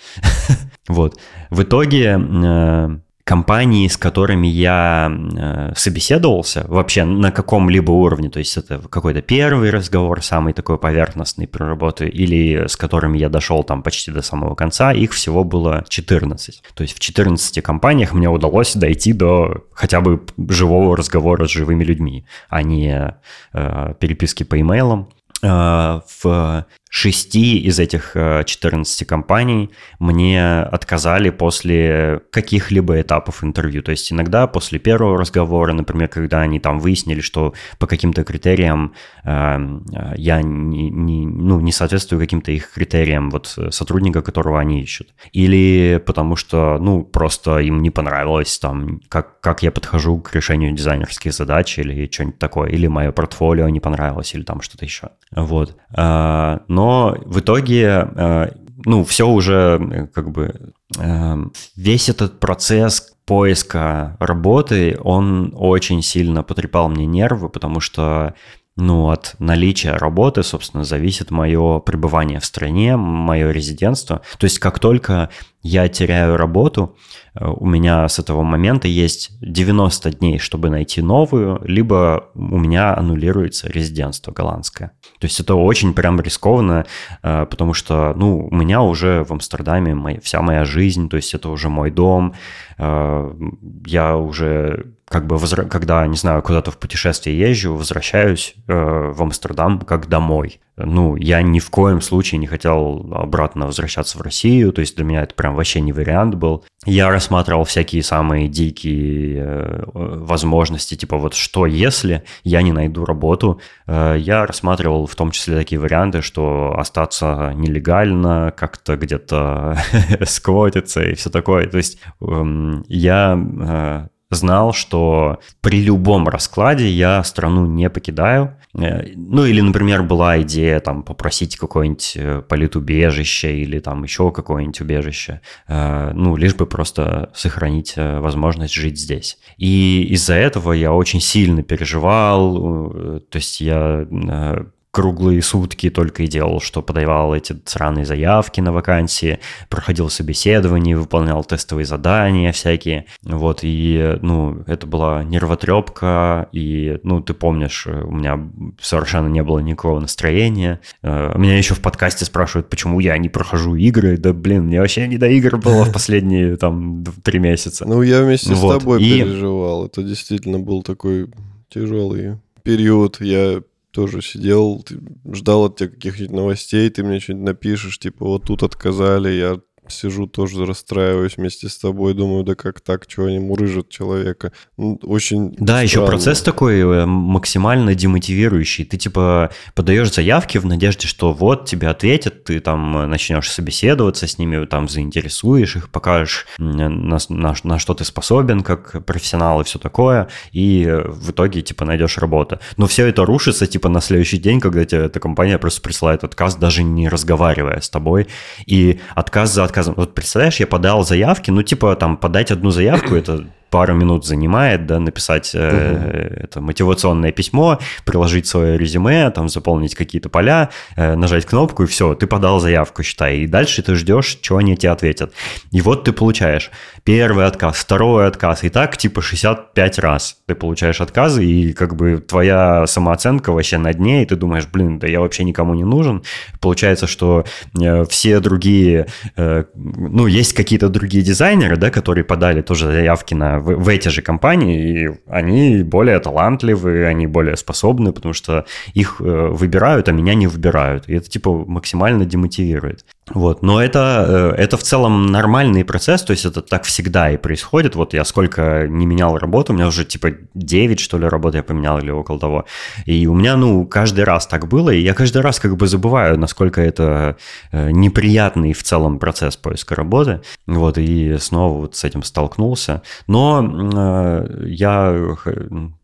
Вот. В итоге э, компании, с которыми я э, собеседовался, вообще на каком-либо уровне, то есть это какой-то первый разговор, самый такой поверхностный про работу, или с которыми я дошел там почти до самого конца, их всего было 14. То есть в 14 компаниях мне удалось дойти до хотя бы живого разговора с живыми людьми, а не э, переписки по имейлам. Э, в шести из этих 14 э, компаний мне отказали после каких-либо этапов интервью. То есть иногда после первого разговора, например, когда они там выяснили, что по каким-то критериям э, я не, не, ну, не соответствую каким-то их критериям вот сотрудника, которого они ищут. Или потому что, ну, просто им не понравилось там, как, как я подхожу к решению дизайнерских задач или что-нибудь такое. Или мое портфолио не понравилось, или там что-то еще. Вот. Э, но в итоге, э, ну, все уже э, как бы э, весь этот процесс поиска работы, он очень сильно потрепал мне нервы, потому что ну, от наличия работы, собственно, зависит мое пребывание в стране, мое резидентство. То есть как только я теряю работу, э, у меня с этого момента есть 90 дней, чтобы найти новую, либо у меня аннулируется резидентство голландское. То есть это очень прям рискованно, э, потому что, ну, у меня уже в Амстердаме вся моя жизнь, то есть это уже мой дом, э, я уже как бы, возра... когда, не знаю, куда-то в путешествие езжу, возвращаюсь э, в Амстердам как домой. Ну, я ни в коем случае не хотел обратно возвращаться в Россию, то есть для меня это прям вообще не вариант был. Я рассматривал всякие самые дикие э, возможности, типа вот что если я не найду работу. Э, я рассматривал в том числе такие варианты, что остаться нелегально, как-то где-то [laughs] сквотиться и все такое. То есть э, я... Знал, что при любом раскладе я страну не покидаю. Э, ну или, например, была идея там попросить какое-нибудь э, политубежище или там еще какое-нибудь убежище, э, ну лишь бы просто сохранить возможность жить здесь. И из-за этого я очень сильно переживал, то есть я круглые сутки только и делал, что подавал эти сраные заявки на вакансии, проходил собеседование, выполнял тестовые задания всякие. Вот, и, ну, это была нервотрепка, и, ну, ты помнишь, у меня совершенно не было никакого настроения. Э, меня еще в подкасте спрашивают, почему я не прохожу игры. Да, блин, мне вообще не до игр было в последние, там, три месяца. Ну, я вместе с тобой переживал. Это действительно был такой тяжелый период. Я тоже сидел, ждал от тебя каких-нибудь новостей, ты мне что-нибудь напишешь, типа, вот тут отказали, я сижу тоже расстраиваюсь вместе с тобой, думаю, да как так, что они мурыжат человека. Ну, очень Да, странно. еще процесс такой э, максимально демотивирующий. Ты типа подаешь заявки в надежде, что вот тебе ответят, ты там начнешь собеседоваться с ними, там заинтересуешь их, покажешь, на, на, на что ты способен как профессионал и все такое, и в итоге типа найдешь работу. Но все это рушится типа на следующий день, когда тебе эта компания просто присылает отказ, даже не разговаривая с тобой, и отказ за отказом. Вот представляешь, я подал заявки, ну, типа, там, подать одну заявку, это пару минут занимает, да, написать э, это мотивационное письмо, приложить свое резюме, там заполнить какие-то поля, э, нажать кнопку и все, ты подал заявку, считай, и дальше ты ждешь, что они тебе ответят. И вот ты получаешь первый отказ, второй отказ, и так типа 65 раз ты получаешь отказы, и как бы твоя самооценка вообще на дне, и ты думаешь, блин, да я вообще никому не нужен. Получается, что э, все другие, э, ну, есть какие-то другие дизайнеры, да, которые подали тоже заявки на в, в эти же компании, и они более талантливые, они более способны, потому что их э, выбирают, а меня не выбирают. И это типа максимально демотивирует. Вот. Но это, э, это в целом нормальный процесс, то есть это так всегда и происходит. Вот я сколько не менял работу, у меня уже типа 9, что ли, работы я поменял или около того. И у меня, ну, каждый раз так было, и я каждый раз как бы забываю, насколько это э, неприятный в целом процесс поиска работы. Вот, и снова вот с этим столкнулся. Но э, я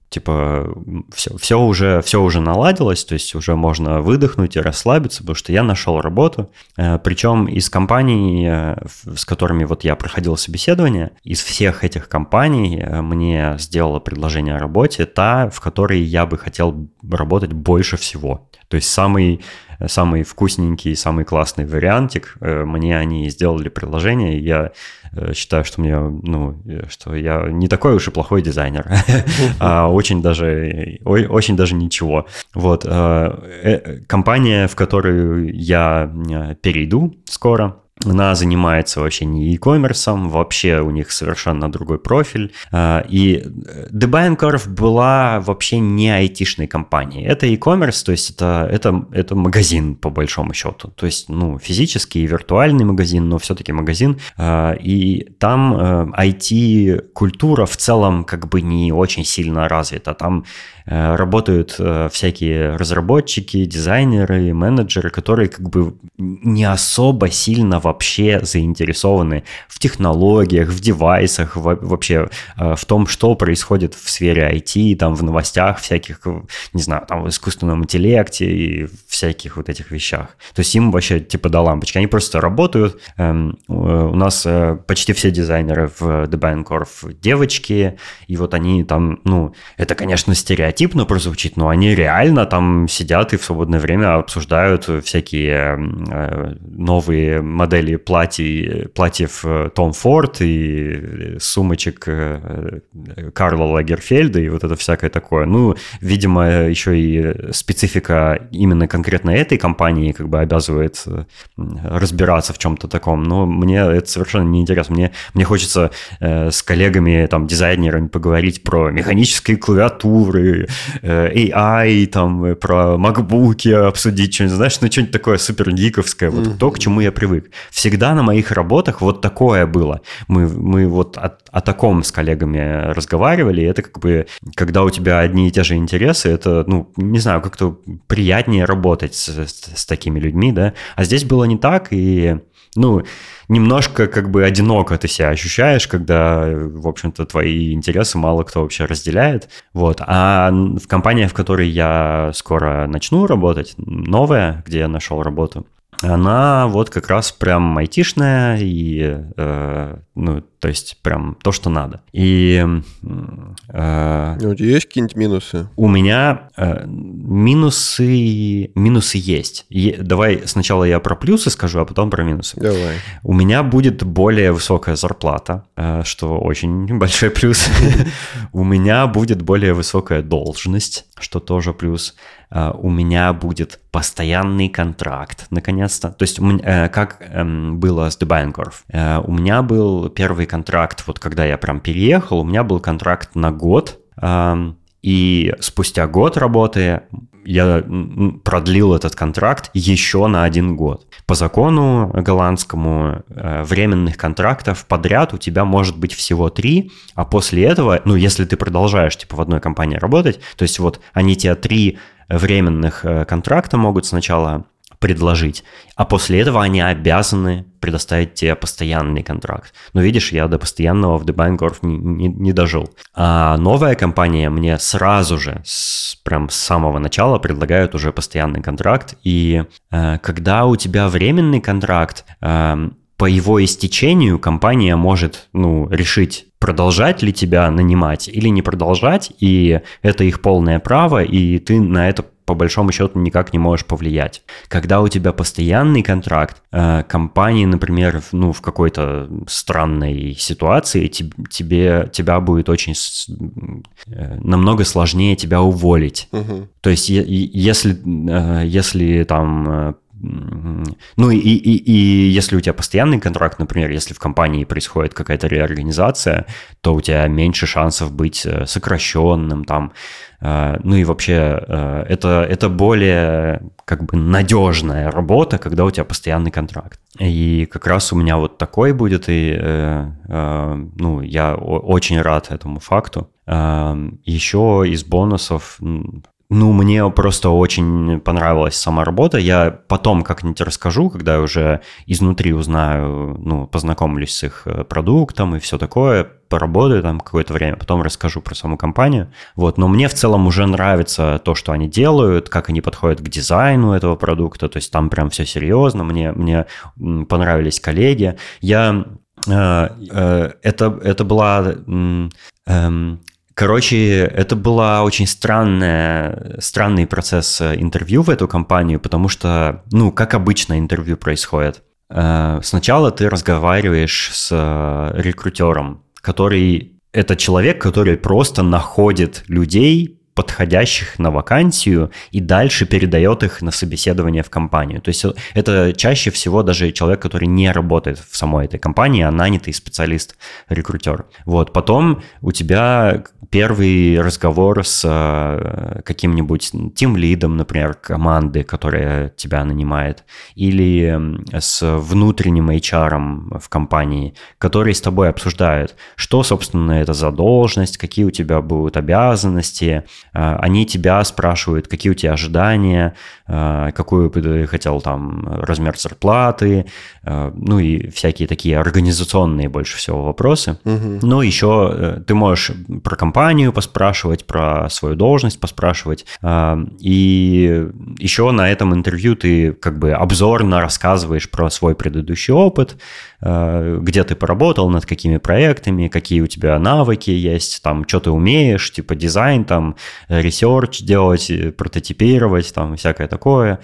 типа все, все уже все уже наладилось, то есть уже можно выдохнуть и расслабиться, потому что я нашел работу, э, причем из компаний, э, с которыми вот я проходил собеседование, из всех этих компаний э, мне сделала предложение о работе та, в которой я бы хотел работать больше всего. То есть самый самый вкусненький, самый классный вариантик. Мне они сделали предложение, и я Э, считаю, что мне, ну, э, что я не такой уж и плохой дизайнер, [laughs] а очень даже, очень даже ничего. Вот, э, компания, в которую я перейду скоро, она занимается вообще не e-commerce, вообще у них совершенно другой профиль. А, и The была вообще не айтишной компанией. Это e-commerce, то есть это, это, это магазин по большому счету. То есть, ну, физический и виртуальный магазин, но все-таки магазин. А, и там IT-культура в целом как бы не очень сильно развита. Там Э, работают э, всякие разработчики, дизайнеры, менеджеры, которые как бы не особо сильно вообще заинтересованы в технологиях, в девайсах, вообще э, в том, что происходит в сфере IT, там в новостях всяких, не знаю, там в искусственном интеллекте и всяких вот этих вещах. То есть им вообще типа до лампочки. Они просто работают. Эм, у нас почти все дизайнеры в The Bancorp девочки, и вот они там, ну, это, конечно, стереотип, стереотипно прозвучит, но они реально там сидят и в свободное время обсуждают всякие э, новые модели платьев, платьев Том Форд и сумочек э, Карла Лагерфельда и вот это всякое такое. Ну, видимо, еще и специфика именно конкретно этой компании как бы обязывает э, разбираться в чем-то таком. Но мне это совершенно не интересно. Мне, мне хочется э, с коллегами, там, дизайнерами поговорить про механические клавиатуры, Э, AI, там, э, про MacBook обсудить что-нибудь, знаешь, ну, что-нибудь такое супер гиковское, вот mm-hmm. то, к чему я привык. Всегда на моих работах вот такое было. Мы, мы вот о, о таком с коллегами разговаривали, это как бы, когда у тебя одни и те же интересы, это, ну, не знаю, как-то приятнее работать с, с, с такими людьми, да, а здесь было не так, и, ну, немножко как бы одиноко ты себя ощущаешь, когда, в общем-то, твои интересы мало кто вообще разделяет. Вот. А в компании, в которой я скоро начну работать, новая, где я нашел работу, она вот как раз прям айтишная и, э, ну, то есть прям то, что надо. И... Э, у тебя есть какие-нибудь минусы? У меня э, минусы, минусы есть. Е, давай сначала я про плюсы скажу, а потом про минусы. Давай. У меня будет более высокая зарплата, э, что очень [laughs] большой плюс. У меня будет более высокая должность, что тоже плюс. Э, у меня будет постоянный контракт, наконец-то. То есть, э, как эм, было с Дебайнгорф. Э, у меня был первый контракт, вот когда я прям переехал, у меня был контракт на год, эм, и спустя год работы я продлил этот контракт еще на один год. По закону голландскому временных контрактов подряд у тебя может быть всего три, а после этого, ну, если ты продолжаешь, типа, в одной компании работать, то есть вот они тебе три временных э, контракта могут сначала предложить, а после этого они обязаны предоставить тебе постоянный контракт. Но видишь, я до постоянного в Дебайнгорф не, не, не дожил. А новая компания мне сразу же, с, прям с самого начала предлагают уже постоянный контракт. И э, когда у тебя временный контракт, э, по его истечению компания может ну, решить, продолжать ли тебя нанимать или не продолжать, и это их полное право, и ты на это по большому счету никак не можешь повлиять. Когда у тебя постоянный контракт, э, компании, например, ну, в какой-то странной ситуации, тебе, тебя будет очень э, намного сложнее тебя уволить. Угу. То есть, если, э, если там ну и, и, и если у тебя постоянный контракт, например, если в компании происходит какая-то реорганизация, то у тебя меньше шансов быть э, сокращенным там. Э, ну и вообще э, это, это более как бы надежная работа, когда у тебя постоянный контракт. И как раз у меня вот такой будет, и ну, я очень рад этому факту. Еще из бонусов ну, мне просто очень понравилась сама работа. Я потом как-нибудь расскажу, когда уже изнутри узнаю, ну, познакомлюсь с их э, продуктом и все такое, поработаю там какое-то время, потом расскажу про саму компанию. Вот, но мне в целом уже нравится то, что они делают, как они подходят к дизайну этого продукта, то есть там прям все серьезно, мне, мне понравились коллеги. Я э, э, это, это была э, Короче, это была очень странная, странный процесс э, интервью в эту компанию, потому что, ну, как обычно интервью происходит. Э, сначала ты разговариваешь с э, рекрутером, который это человек, который просто находит людей подходящих на вакансию и дальше передает их на собеседование в компанию. То есть это чаще всего даже человек, который не работает в самой этой компании, а нанятый специалист, рекрутер. Вот, потом у тебя первый разговор с э, каким-нибудь тим лидом, например, команды, которая тебя нанимает, или с внутренним HR в компании, который с тобой обсуждает, что, собственно, это за должность, какие у тебя будут обязанности, Э, они тебя спрашивают, какие у тебя ожидания, э, какую бы ты хотел там размер зарплаты, э, ну и всякие такие организационные больше всего вопросы. Угу. Но еще ты можешь про компанию поспрашивать, про свою должность поспрашивать. И еще на этом интервью ты как бы обзорно рассказываешь про свой предыдущий опыт, Э, где ты поработал, над какими проектами, какие у тебя навыки есть, там, что ты умеешь, типа дизайн, там, research делать, э, прототипировать, там, всякое такое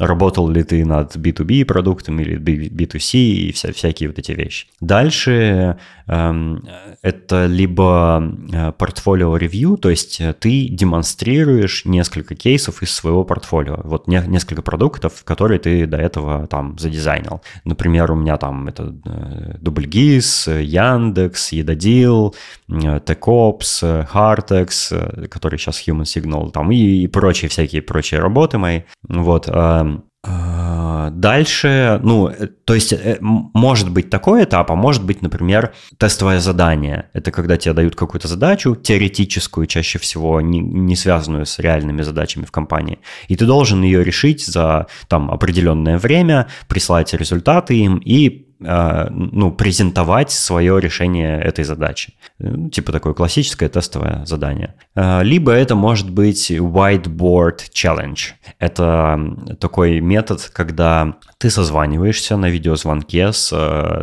работал ли ты над B2B продуктом или B2C и вся, всякие вот эти вещи. Дальше эм, это либо э, портфолио review, то есть ты демонстрируешь несколько кейсов из своего портфолио. Вот не, несколько продуктов, которые ты до этого там задизайнил. Например, у меня там это э, Дубльгис, Яндекс, Едадил, Tecops, Hartex, который сейчас Human Signal, там и, и прочие всякие прочие работы мои. Вот. Э, Дальше, ну, то есть может быть такой этап, а может быть, например, тестовое задание. Это когда тебе дают какую-то задачу, теоретическую, чаще всего не, не связанную с реальными задачами в компании, и ты должен ее решить за там определенное время, прислать результаты им и ну, презентовать свое решение этой задачи. Типа такое классическое тестовое задание. А, либо это может быть whiteboard challenge. Это такой метод, когда ты созваниваешься на видеозвонке с,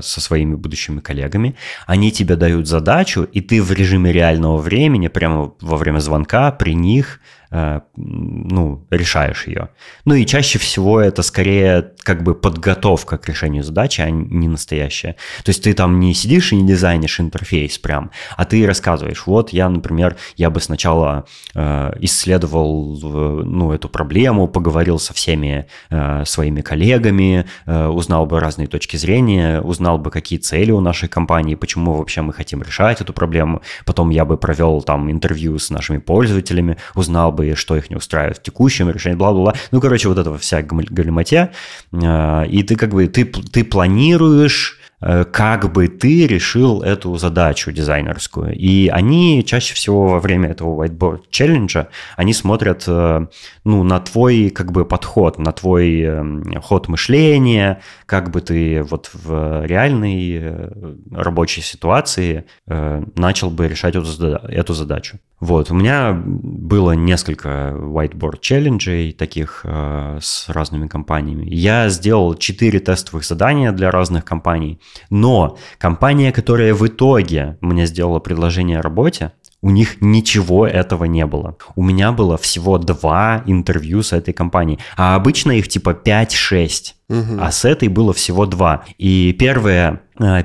со своими будущими коллегами, они тебе дают задачу, и ты в режиме реального времени, прямо во время звонка при них Э, ну, решаешь ее. Ну и чаще всего это скорее как бы подготовка к решению задачи, а не настоящая. То есть ты там не сидишь и не дизайнишь интерфейс прям, а ты рассказываешь, вот я, например, я бы сначала э, исследовал ну, эту проблему, поговорил со всеми э, своими коллегами, э, узнал бы разные точки зрения, узнал бы, какие цели у нашей компании, почему вообще мы хотим решать эту проблему. Потом я бы провел там интервью с нашими пользователями, узнал бы, что их не устраивает в текущем решении, бла-бла-бла. Ну, короче, вот этого вся галиматья. А, и ты как бы, ты, ты планируешь Э, как бы ты решил эту задачу дизайнерскую. И они чаще всего во время этого whiteboard челленджа, они смотрят э, ну, на твой как бы подход, на твой эм, ход мышления, как бы ты вот в реальной э, рабочей ситуации начал бы решать эту задачу. Вот, у меня было несколько whiteboard челленджей таких с разными компаниями. Я сделал 4 тестовых задания для разных компаний. Но компания, которая в итоге мне сделала предложение о работе, у них ничего этого не было. У меня было всего два интервью с этой компанией, а обычно их типа 5-6. Угу. А с этой было всего два. И первое,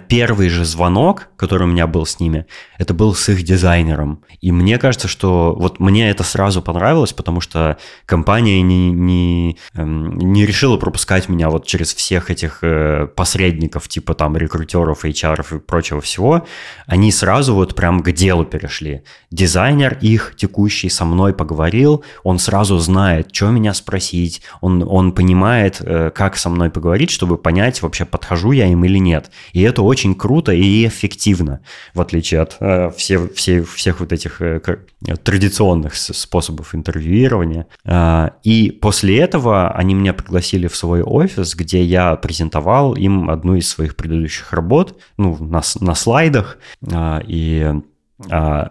первый же звонок, который у меня был с ними, это был с их дизайнером. И мне кажется, что вот мне это сразу понравилось, потому что компания не, не, эм, не решила пропускать меня вот через всех этих э, посредников, типа там рекрутеров, HR и прочего всего. Они сразу вот прям к делу перешли. Дизайнер их текущий со мной поговорил, он сразу знает, что меня спросить, он, он понимает, э, как со мной поговорить, чтобы понять вообще, подхожу я им или нет. И это очень круто и эффективно, в отличие от э, все, все, всех вот этих э, традиционных способов интервьюирования. Э, и после этого они меня пригласили в свой офис, где я презентовал им одну из своих предыдущих работ, ну, на, на слайдах, э, и а,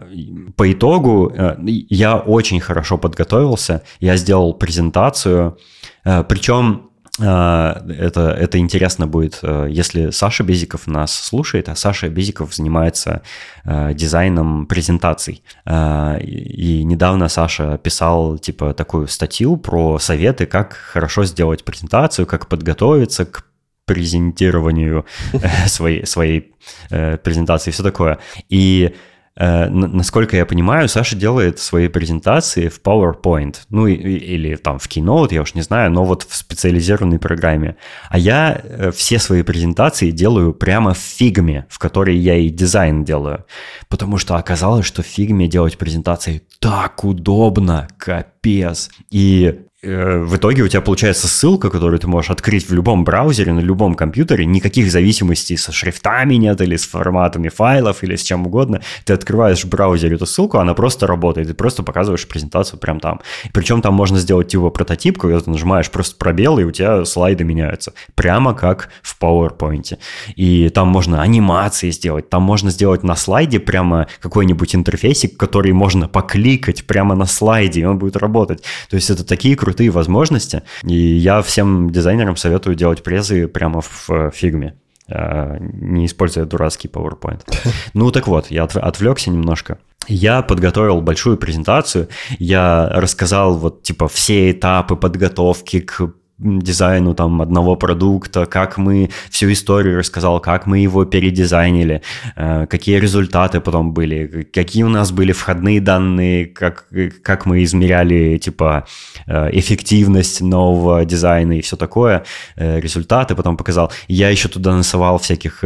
по итогу э, я очень хорошо подготовился, я сделал презентацию, э, причем это, это интересно будет, э, если Саша Безиков нас слушает, а Саша Безиков занимается э, дизайном презентаций. А, и недавно Саша писал типа такую статью про советы, как хорошо сделать презентацию, как подготовиться к презентированию э, [laughs] своей, своей презентации и все такое. И Э, насколько я понимаю, Саша делает свои презентации в PowerPoint, ну или там в Keynote, я уж не знаю, но вот в специализированной программе. А я э, все свои презентации делаю прямо в фигме, в которой я и дизайн делаю. Потому что оказалось, что в фигме делать презентации так удобно, капец. И Э, в итоге у тебя получается ссылка, которую ты можешь открыть в любом браузере, на любом компьютере, никаких зависимостей со шрифтами нет, или с форматами файлов, или с чем угодно. Ты открываешь в браузере эту ссылку, она просто работает, ты просто показываешь презентацию прямо там. Причем там можно сделать типа прототип, когда ты нажимаешь просто пробел, и у тебя слайды меняются. Прямо как в PowerPoint. И там можно анимации сделать, там можно сделать на слайде прямо какой-нибудь интерфейсик, который можно покликать прямо на слайде, и он будет работать. То есть это такие крутые возможности, и я всем дизайнерам советую делать презы прямо в фигме э, не используя дурацкий PowerPoint. [laughs] Ну так вот, я отвлекся немножко. Я подготовил большую презентацию, я рассказал вот типа все этапы подготовки к дизайну там одного продукта, как мы всю историю рассказал, как мы его передизайнили, э, какие результаты потом были, какие у нас были входные данные, как, как мы измеряли типа э, эффективность нового дизайна и все такое, э, результаты потом показал. Я еще туда насовал всяких,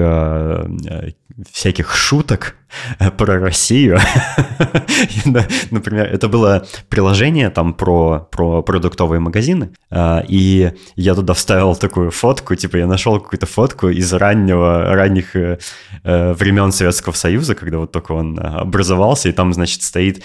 всяких шуток, [laughs] про Россию. [laughs] Например, это было приложение там про, про продуктовые магазины, а, и я туда вставил такую фотку, типа я нашел какую-то фотку из раннего, ранних э, э, времен Советского Союза, когда вот только он образовался, и там, значит, стоит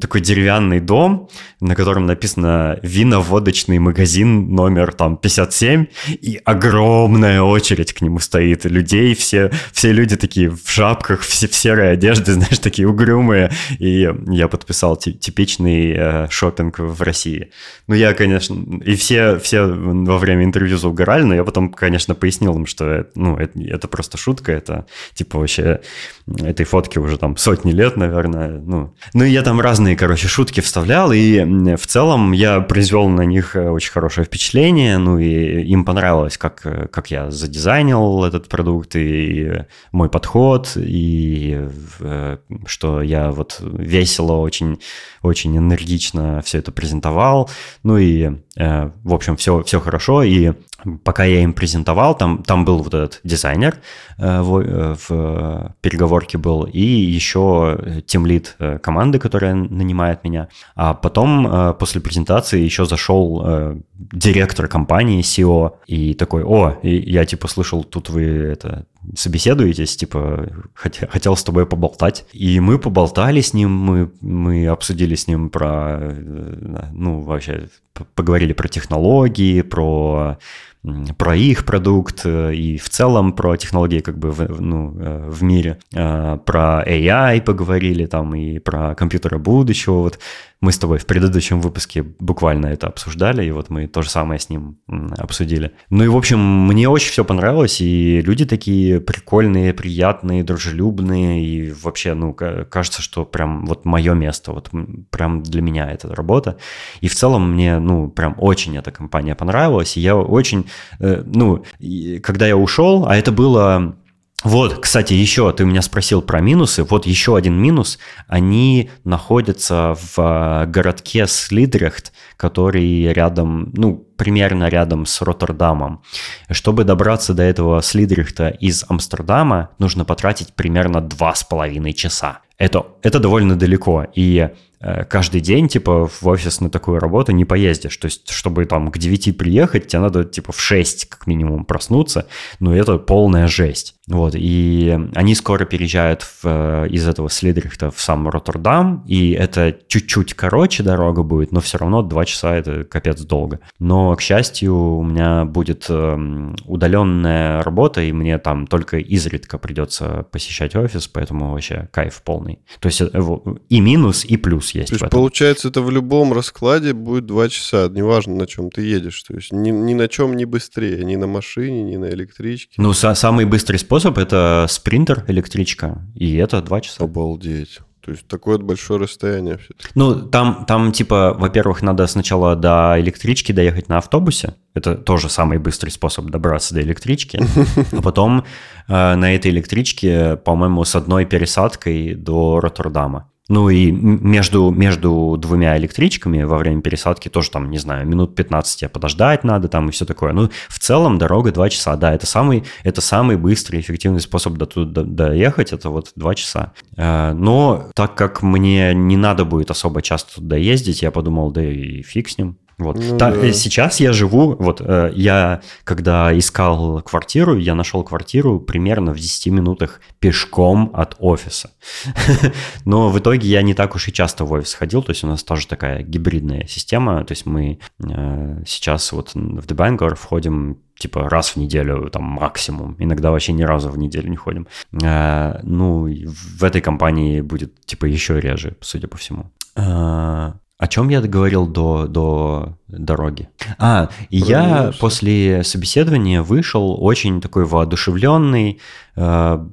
такой деревянный дом, на котором написано «Виноводочный магазин номер там 57», и огромная очередь к нему стоит людей, все, все люди такие в шапках, все в серой одежде, [laughs] знаешь, такие угрюмые, и я подписал типичный э, шопинг в России. Ну, я, конечно, и все, все во время интервью заугорали, но я потом, конечно, пояснил им, что, ну, это, это просто шутка, это, типа, вообще, этой фотки уже там сотни лет, наверное, ну. Ну, я там разные, короче, шутки вставлял, и в целом я произвел на них э, очень хорошее впечатление, ну, и им понравилось, как, как я задизайнил этот продукт, и мой подход, и э, что я вот весело, очень, очень энергично все это презентовал. Ну и, э, в общем, все, все хорошо. И пока я им презентовал, там, там был вот этот дизайнер э, в, в переговорке был, и еще тимлит команды, которая нанимает меня. А потом, после презентации, еще зашел директор компании, SEO, и такой, о, я типа слышал, тут вы это собеседуетесь, типа, хотел, хотел с тобой поболтать. И мы поболтали с ним, мы, мы обсудили с ним про, э, ну, вообще, поговорили про технологии, про про их продукт э, и в целом про технологии как бы в, ну, э, в мире, про AI поговорили там и про компьютеры будущего. Вот мы с тобой в предыдущем выпуске буквально это обсуждали, и вот мы то же самое с ним обсудили. Ну и, в общем, мне очень все понравилось, и люди такие прикольные, приятные, дружелюбные, и вообще, ну, кажется, что прям вот мое место, вот прям для меня эта работа. И в целом мне, ну, прям очень эта компания понравилась, и я очень, э, ну, когда я ушел, а это было вот, кстати, еще ты меня спросил про минусы. Вот еще один минус. Они находятся в а, городке Слидрехт, который рядом, ну, примерно рядом с Роттердамом. Чтобы добраться до этого Слидрихта из Амстердама, нужно потратить примерно два с половиной часа. Это, это довольно далеко. И Э, каждый день, типа, в офис на такую работу не поездишь. То есть, чтобы там к 9 приехать, тебе надо, типа, в 6 как минимум проснуться. Но это полная жесть. Вот, и они скоро переезжают в, э, из этого Слидрихта в сам Роттердам, и это чуть-чуть короче дорога будет, но все равно 2 часа это капец долго. Но, к счастью, у меня будет эм, удаленная работа, и мне там только изредка придется посещать офис, поэтому вообще кайф полный. То есть э, и минус, и плюс есть. То есть, получается, это в любом раскладе будет два часа, неважно, на чем ты едешь. То есть ни, ни на чем не быстрее, ни на машине, ни на электричке. Ну, са- самый быстрый способ это спринтер, электричка, и это два часа. Обалдеть. То есть такое большое расстояние все-таки. Ну, там, там типа, во-первых, надо сначала до электрички доехать на автобусе. Это тоже самый быстрый способ добраться до электрички. [laughs] А потом э, на этой электричке, по-моему, с одной пересадкой до Роттердама. Ну и между, между двумя электричками во время пересадки тоже там, не знаю, минут 15 тебе подождать надо там и все такое. Ну, в целом дорога 2 часа, да, это самый, это самый быстрый, эффективный способ до туда доехать, это вот 2 часа. Э, но так как мне не надо будет особо часто туда ездить, я подумал, да и фиг с ним. Вот. Ну, Та, да. Сейчас я живу, вот э, я когда искал квартиру, я нашел квартиру примерно в 10 минутах пешком от офиса. [laughs] Но в итоге я не так уж и часто в офис ходил, то есть у нас тоже такая гибридная система, то есть мы э, сейчас вот в The Bangor входим типа раз в неделю, там максимум, иногда вообще ни разу в неделю не ходим. Э, ну, в этой компании будет типа еще реже, судя по всему. О чем я говорил до, до дороги? А, и я после собеседования вышел очень такой воодушевленный, э,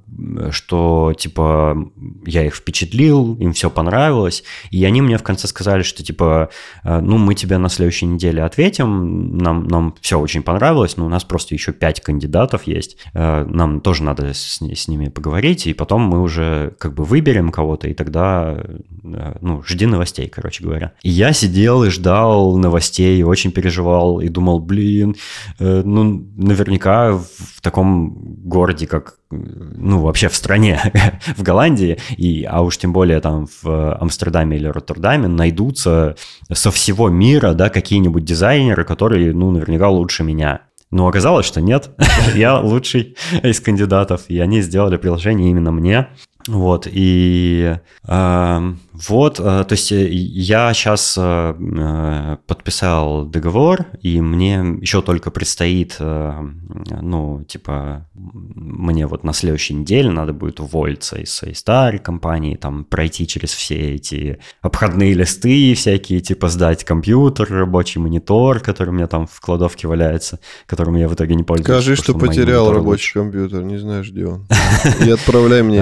что, типа, я их впечатлил, им все понравилось, и они мне в конце сказали, что, типа, э, ну, мы тебе на следующей неделе ответим, нам, нам все очень понравилось, но у нас просто еще пять кандидатов есть, э, нам тоже надо с, с ними поговорить, и потом мы уже как бы выберем кого-то, и тогда, ну, жди новостей, короче говоря. И я сидел и ждал новостей и очень переживал, и думал, блин, э, ну, наверняка в таком городе, как, ну, вообще в стране, [laughs] в Голландии, и, а уж тем более там в Амстердаме или Роттердаме найдутся со всего мира, да, какие-нибудь дизайнеры, которые, ну, наверняка лучше меня. Но оказалось, что нет, [laughs] я лучший из кандидатов, и они сделали приложение именно мне. Вот, и э, вот, э, то есть э, я сейчас э, подписал договор, и мне еще только предстоит, ну, типа, мне вот на следующей неделе надо будет уволиться из своей старой компании, там, пройти через все эти обходные листы всякие, типа, сдать компьютер, рабочий монитор, который у меня там в кладовке валяется, которым я в итоге не пользуюсь. Скажи, что потерял рабочий компьютер, не знаешь, где он. [laughs] И отправляй мне.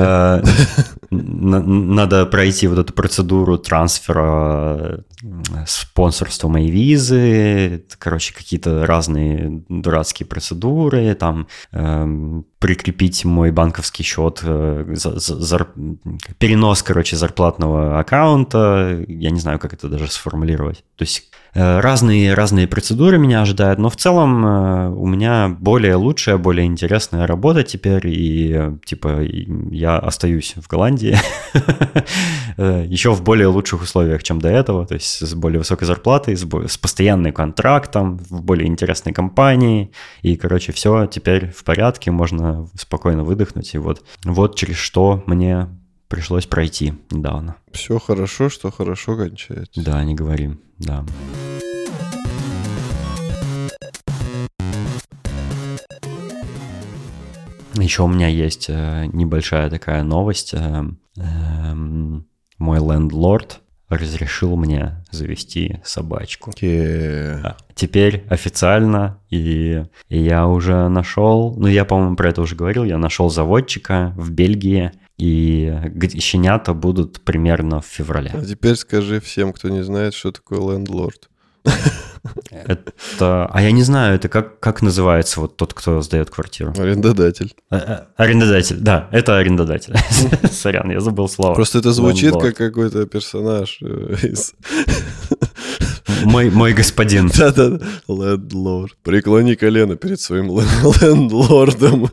Надо пройти вот эту процедуру трансфера спонсорства моей визы, короче, какие-то разные дурацкие процедуры, там эм, прикрепить мой банковский счет, э, за, за, перенос, короче, зарплатного аккаунта, я не знаю, как это даже сформулировать. То есть Э, разные, разные процедуры меня ожидают, но в целом э, у меня более лучшая, более интересная работа теперь, и типа я остаюсь в Голландии. [laughs] Еще в более лучших условиях, чем до этого, то есть с более высокой зарплатой, с, с постоянным контрактом, в более интересной компании, и, короче, все теперь в порядке, можно спокойно выдохнуть, и вот, вот через что мне пришлось пройти недавно. Все хорошо, что хорошо кончается. Да, не говорим, да. Еще у меня есть э, небольшая такая новость. Э, э, мой лендлорд разрешил мне завести собачку. Yeah. Теперь официально, и, и я уже нашел, ну я, по-моему, про это уже говорил, я нашел заводчика в Бельгии, и щенята будут примерно в феврале. А теперь скажи всем, кто не знает, что такое лендлорд. [laughs] [laughs] Это... А я не знаю, это как, как называется вот тот, кто сдает квартиру? Арендодатель. А, арендодатель, да, это арендодатель. [laughs] Сорян, я забыл слово. Просто это звучит как какой-то персонаж э, из... [laughs] Мой, мой господин. Да-да, лендлорд. Преклони колено перед своим лендлордом.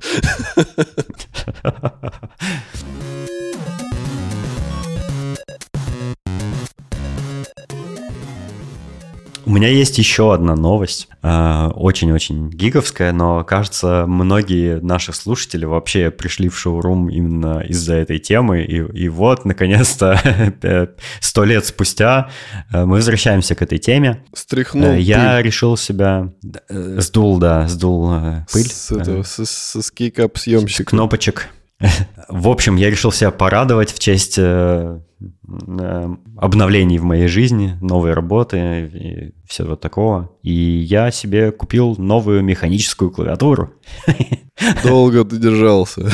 У меня есть еще одна новость, а, очень-очень гиговская, но, кажется, многие наши слушатели вообще пришли в шоурум именно из-за этой темы, и, и вот, наконец-то, [laughs] сто лет спустя э, мы возвращаемся к этой теме. Стряхнул э, Я пыль. решил себя... Э, сдул, да, сдул пыль. С этого, с, с, с съемщика. Кнопочек. [laughs] В общем, я решил себя порадовать в честь Э, обновлений в моей жизни, новые работы и все вот такого. И я себе купил новую механическую клавиатуру. Долго ты держался.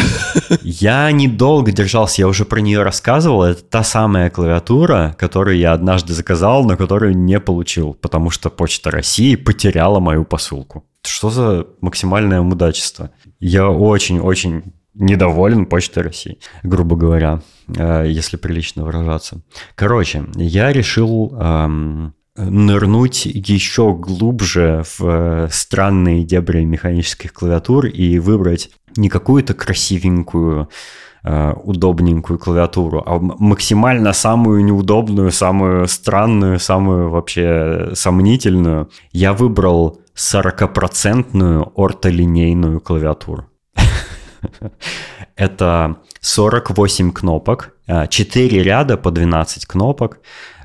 Я недолго держался, я уже про нее рассказывал. Это та самая клавиатура, которую я однажды заказал, но которую не получил, потому что Почта России потеряла мою посылку. Что за максимальное мудачество? Я очень-очень недоволен Почтой России, грубо говоря, э, если прилично выражаться. Короче, я решил эм, нырнуть еще глубже в э, странные дебри механических клавиатур и выбрать не какую-то красивенькую э, удобненькую клавиатуру, а максимально самую неудобную, самую странную, самую вообще сомнительную. Я выбрал 40% ортолинейную клавиатуру. [laughs] Это 48 кнопок, 4 а, ряда по 12 кнопок,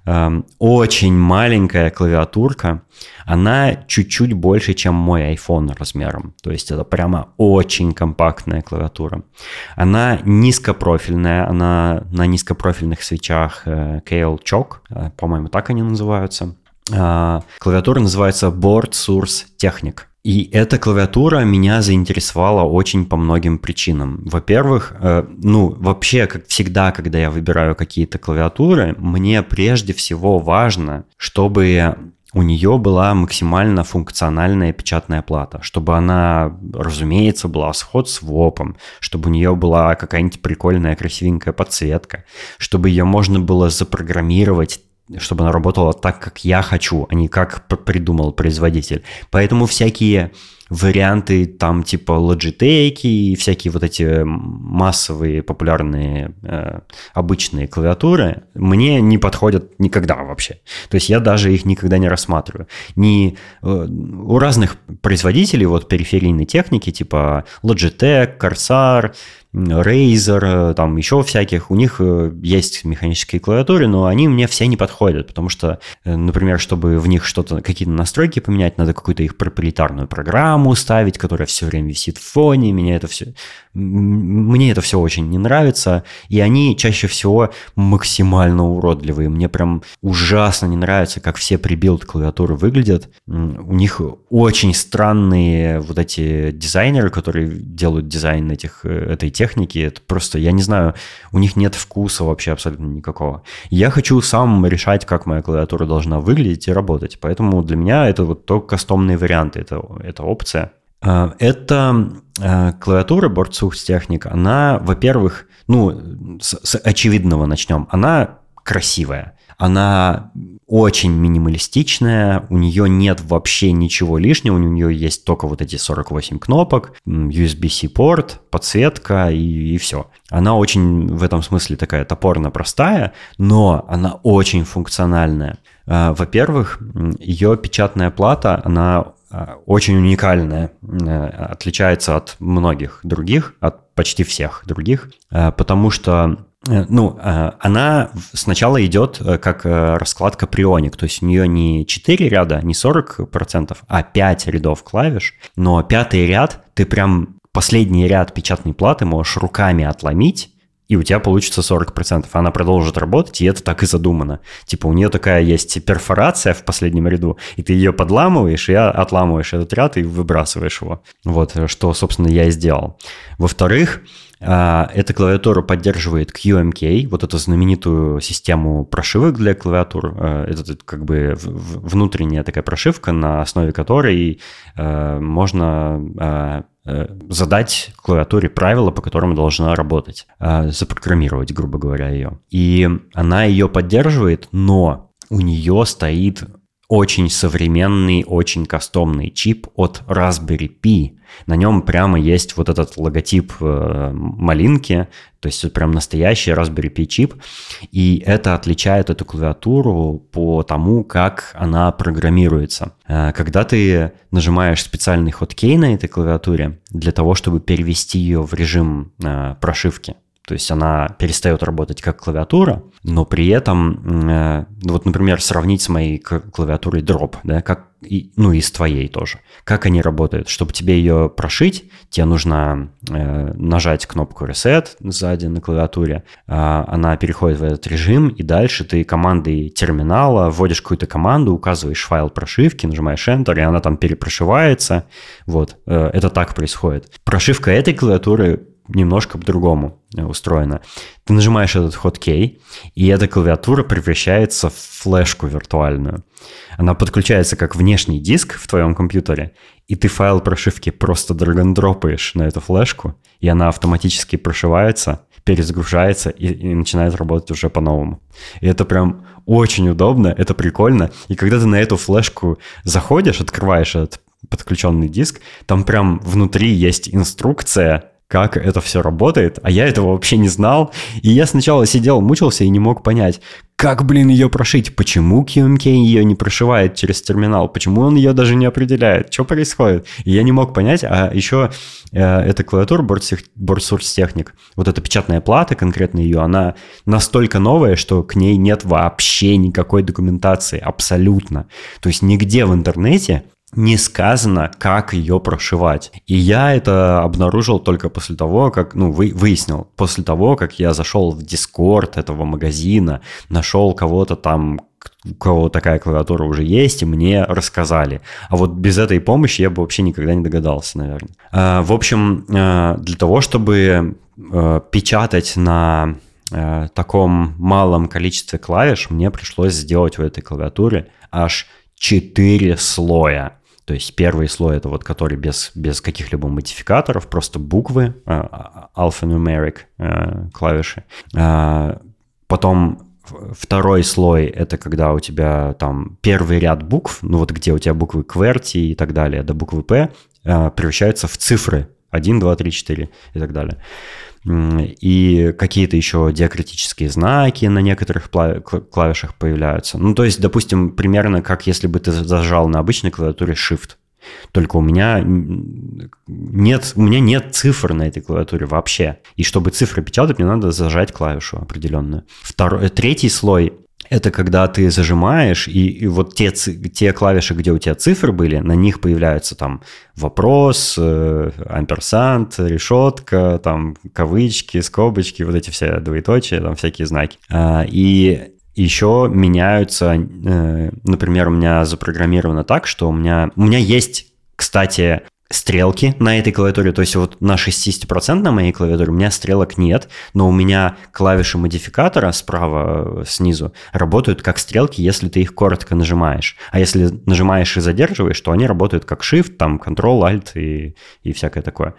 эм, очень маленькая клавиатурка, она чуть-чуть больше, чем мой iPhone размером. То есть это прямо очень компактная клавиатура. Она низкопрофильная, она на низкопрофильных свечах э, Kale Choc, э, по-моему, так они называются. Клавиатура называется Board Source Technic. И эта клавиатура меня заинтересовала очень по многим причинам. Во-первых, э, ну, вообще, как всегда, когда я выбираю какие-то клавиатуры, мне прежде всего важно, чтобы у нее была максимально функциональная печатная плата, чтобы она, разумеется, была с ход-свопом, чтобы у нее была какая-нибудь прикольная красивенькая подсветка, чтобы ее можно было запрограммировать чтобы она работала так, как я хочу, а не как придумал производитель. Поэтому всякие варианты там типа Logitech и всякие вот эти массовые популярные э, обычные клавиатуры мне не подходят никогда вообще. То есть я даже их никогда не рассматриваю. Ни, э, у разных производителей вот периферийной техники типа Logitech, Corsair, Razer, там еще всяких, у них э, есть механические клавиатуры, но они мне все не подходят, потому что, э, например, чтобы в них что-то, какие-то настройки поменять, надо какую-то их проприетарную программу ставить, которая все время висит в фоне, меня это все, мне это все очень не нравится, и они чаще всего максимально уродливые, мне прям ужасно не нравится, как все прибилд клавиатуры выглядят, у них очень странные вот эти дизайнеры, которые делают дизайн этих, э, этой техники, это просто, я не знаю, у них нет вкуса вообще абсолютно никакого. Я хочу сам решать, как моя клавиатура должна выглядеть и работать, поэтому для меня это вот только кастомные варианты, это, это опция. А, эта а, клавиатура техник, она, во-первых, ну, с, с очевидного начнем, она красивая. Она очень минималистичная, у нее нет вообще ничего лишнего, у нее есть только вот эти 48 кнопок, USB-C порт, подсветка и, и все. Она очень в этом смысле такая топорно простая, но она очень функциональная. А, во-первых, ее печатная плата, она очень уникальная, отличается от многих других, от почти всех других, а, потому что Э, ну, э, она сначала идет э, как раскладка прионик, то есть у нее не 4 ряда, не 40%, а 5 рядов клавиш, но пятый ряд ты прям последний ряд печатной платы можешь руками отломить, и у тебя получится 40%. Она продолжит работать, и это так и задумано. Типа у нее такая есть перфорация в последнем ряду, и ты ее подламываешь, и отламываешь этот ряд и выбрасываешь его. Вот, что, собственно, я и сделал. Во-вторых, а, эта клавиатура поддерживает QMK, вот эту знаменитую систему прошивок для клавиатур. А, это как бы внутренняя такая прошивка, на основе которой а, можно э, задать клавиатуре правила, по которым должна работать, запрограммировать, грубо говоря, ее. И она ее поддерживает, но у нее стоит очень современный, очень кастомный чип от Raspberry Pi. На нем прямо есть вот этот логотип э, малинки, то есть прям настоящий Raspberry Pi чип. И это отличает эту клавиатуру по тому, как она программируется. Э, когда ты нажимаешь специальный хоткей на этой клавиатуре для того, чтобы перевести ее в режим э, прошивки, то есть она перестает работать как клавиатура, но при этом, э, вот, например, сравнить с моей клавиатурой Drop, да, как, и, ну и с твоей тоже. Как они работают? Чтобы тебе ее прошить, тебе нужно э, нажать кнопку Reset сзади на клавиатуре, э, она переходит в этот режим, и дальше ты командой терминала вводишь какую-то команду, указываешь файл прошивки, нажимаешь Enter, и она там перепрошивается. Вот, э, это так происходит. Прошивка этой клавиатуры немножко по-другому э, устроена. Ты нажимаешь этот хоткей, и эта клавиатура превращается в флешку виртуальную. Она подключается как внешний диск в твоем компьютере, и ты файл прошивки просто драгондропаешь на эту флешку, и она автоматически прошивается, перезагружается и, и начинает работать уже по-новому. И это прям очень удобно, это прикольно. И когда ты на эту флешку заходишь, открываешь этот подключенный диск, там прям внутри есть инструкция, как это все работает, а я этого вообще не знал. И я сначала сидел, мучился и не мог понять, как, блин, ее прошить, почему QMK ее не прошивает через терминал, почему он ее даже не определяет, что происходит. И я не мог понять, а еще э, эта клавиатура Board Source Technic, вот эта печатная плата, конкретно ее, она настолько новая, что к ней нет вообще никакой документации, абсолютно. То есть нигде в интернете не сказано, как ее прошивать. И я это обнаружил только после того, как, ну, вы, выяснил, после того, как я зашел в Дискорд этого магазина, нашел кого-то там, у кого такая клавиатура уже есть, и мне рассказали. А вот без этой помощи я бы вообще никогда не догадался, наверное. А, в общем, а, для того, чтобы а, печатать на а, таком малом количестве клавиш, мне пришлось сделать в этой клавиатуре аж 4 слоя. То есть первый слой это вот который без, без каких-либо модификаторов, просто буквы, а, а, alphanumeric э, клавиши. А, потом Второй слой – это когда у тебя там первый ряд букв, ну вот где у тебя буквы QWERTY и так далее, до буквы P, э, превращаются в цифры 1, 2, 3, 4 и так далее. И какие-то еще диакритические знаки на некоторых клавишах появляются. Ну, то есть, допустим, примерно как если бы ты зажал на обычной клавиатуре Shift. Только у меня нет, у меня нет цифр на этой клавиатуре вообще. И чтобы цифры печатать, мне надо зажать клавишу определенную. Второй, третий слой это когда ты зажимаешь, и, и вот те, те клавиши, где у тебя цифры были, на них появляются там вопрос, э, амперсант, решетка, там кавычки, скобочки, вот эти все двоеточия, там всякие знаки. А, и еще меняются, э, например, у меня запрограммировано так, что у меня, у меня есть, кстати, стрелки на этой клавиатуре, то есть вот на 60% на моей клавиатуре у меня стрелок нет, но у меня клавиши модификатора справа, э, снизу работают как стрелки, если ты их коротко нажимаешь. А если нажимаешь и задерживаешь, то они работают как Shift, там Ctrl, Alt и, и всякое такое.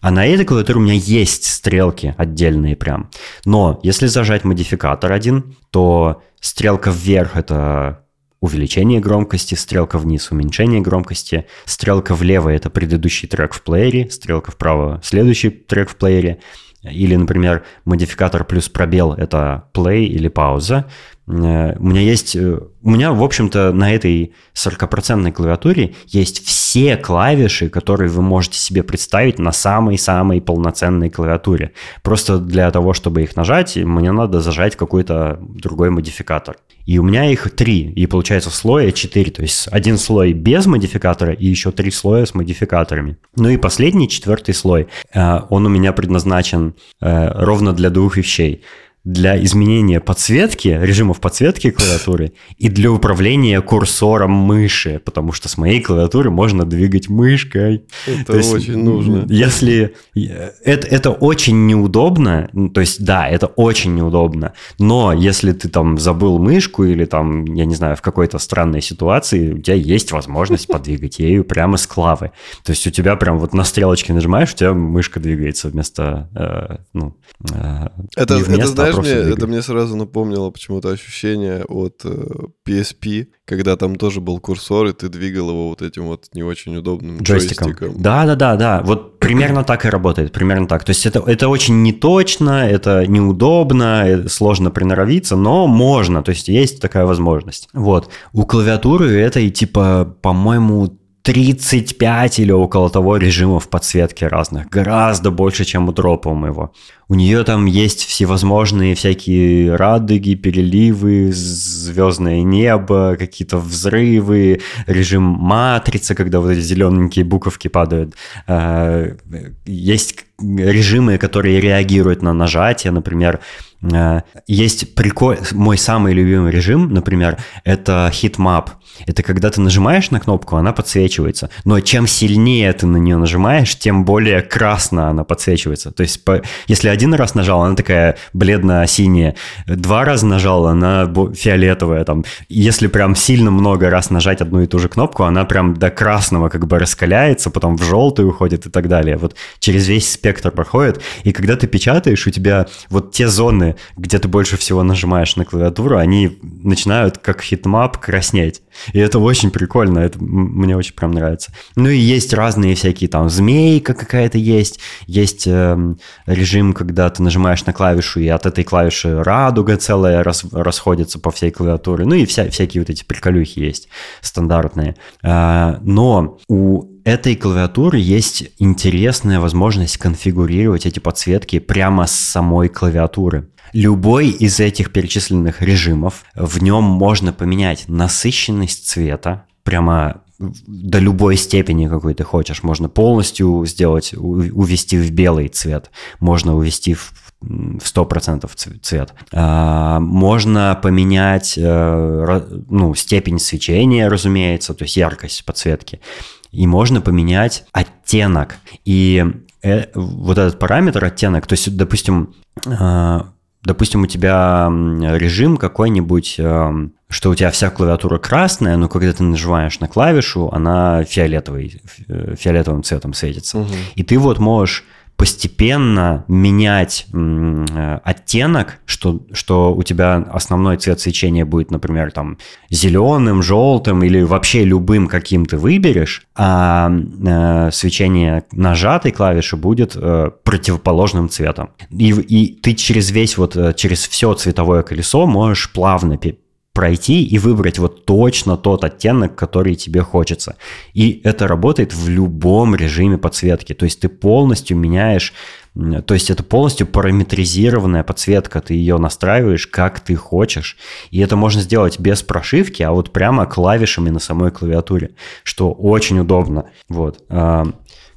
А на этой клавиатуре у меня есть стрелки отдельные прям. Но если зажать модификатор один, то стрелка вверх это увеличение громкости, стрелка вниз, уменьшение громкости, стрелка влево – это предыдущий трек в плеере, стрелка вправо – следующий трек в плеере, или, например, модификатор плюс пробел – это play или пауза. Э, у меня есть, э, у меня, в общем-то, на этой 40% клавиатуре есть все клавиши, которые вы можете себе представить на самой-самой полноценной клавиатуре. Просто для того, чтобы их нажать, мне надо зажать какой-то другой модификатор. И у меня их три, и получается слоя четыре, то есть один слой без модификатора и еще три слоя с модификаторами. Ну и последний, четвертый слой, э, он у меня предназначен ровно для двух вещей – для изменения подсветки, режимов подсветки клавиатуры и для управления курсором мыши, потому что с моей клавиатуры можно двигать мышкой. Это то очень есть, нужно. Если это, это очень неудобно, то есть да, это очень неудобно, но если ты там забыл мышку или там, я не знаю, в какой-то странной ситуации, у тебя есть возможность [laughs] подвигать ею прямо с клавы. То есть у тебя прям вот на стрелочке нажимаешь, у тебя мышка двигается вместо, э, ну, э, это, вместо, это знаешь, знаешь, мне, это мне сразу напомнило почему-то ощущение от э, PSP, когда там тоже был курсор, и ты двигал его вот этим вот не очень удобным джойстиком. джойстиком. Да, да, да, да. Вот примерно так и работает, примерно так. То есть это, это очень неточно, это неудобно, это сложно приноровиться, но можно, то есть есть такая возможность. Вот. У клавиатуры это и типа, по-моему, 35 или около того режимов подсветки разных. Гораздо больше, чем у дропа у моего. У нее там есть всевозможные всякие радуги, переливы, звездное небо, какие-то взрывы, режим матрицы, когда вот эти зелененькие буковки падают. А, есть режимы, которые реагируют на нажатие, например, а, есть прикол... Мой самый любимый режим, например, это heatmap. Это когда ты нажимаешь на кнопку, она подсвечивается. Но чем сильнее ты на нее нажимаешь, тем более красно она подсвечивается. То есть, по... если один раз нажал, она такая бледно-синяя. Два раза нажал, она фиолетовая. Там. Если прям сильно много раз нажать одну и ту же кнопку, она прям до красного как бы раскаляется, потом в желтый уходит и так далее. Вот через весь спектр проходит. И когда ты печатаешь, у тебя вот те зоны, где ты больше всего нажимаешь на клавиатуру, они начинают как heatmap краснеть. И это очень прикольно, это мне очень прям нравится. Ну и есть разные всякие там змейка какая-то есть, есть э, режим, когда ты нажимаешь на клавишу, и от этой клавиши радуга целая рас, расходится по всей клавиатуре. Ну и вся, всякие вот эти приколюхи есть стандартные. Э, но у этой клавиатуры есть интересная возможность конфигурировать эти подсветки прямо с самой клавиатуры. Любой из этих перечисленных режимов, в нем можно поменять насыщенность цвета, прямо до любой степени, какой ты хочешь. Можно полностью сделать, увести в белый цвет, можно увести в в 100% цвет. А, можно поменять э, ну, степень свечения, разумеется, то есть яркость подсветки. И можно поменять оттенок. И э, вот этот параметр оттенок, то есть, допустим, а, допустим, у тебя режим какой-нибудь, эм, что у тебя вся клавиатура красная, но когда ты нажимаешь на клавишу, она фиолетовый, э, фиолетовым цветом светится. Угу. И ты вот можешь постепенно менять э, оттенок, что, что у тебя основной цвет свечения будет, например, там зеленым, желтым или вообще любым, каким ты выберешь, а э, свечение нажатой клавиши будет э, противоположным цветом. И, и ты через весь вот, э, через все цветовое колесо можешь плавно пройти и выбрать вот точно тот оттенок, который тебе хочется. И это работает в любом режиме подсветки. То есть ты полностью меняешь, то есть это полностью параметризированная подсветка. Ты ее настраиваешь, как ты хочешь. И это можно сделать без прошивки, а вот прямо клавишами на самой клавиатуре, что очень удобно. Вот.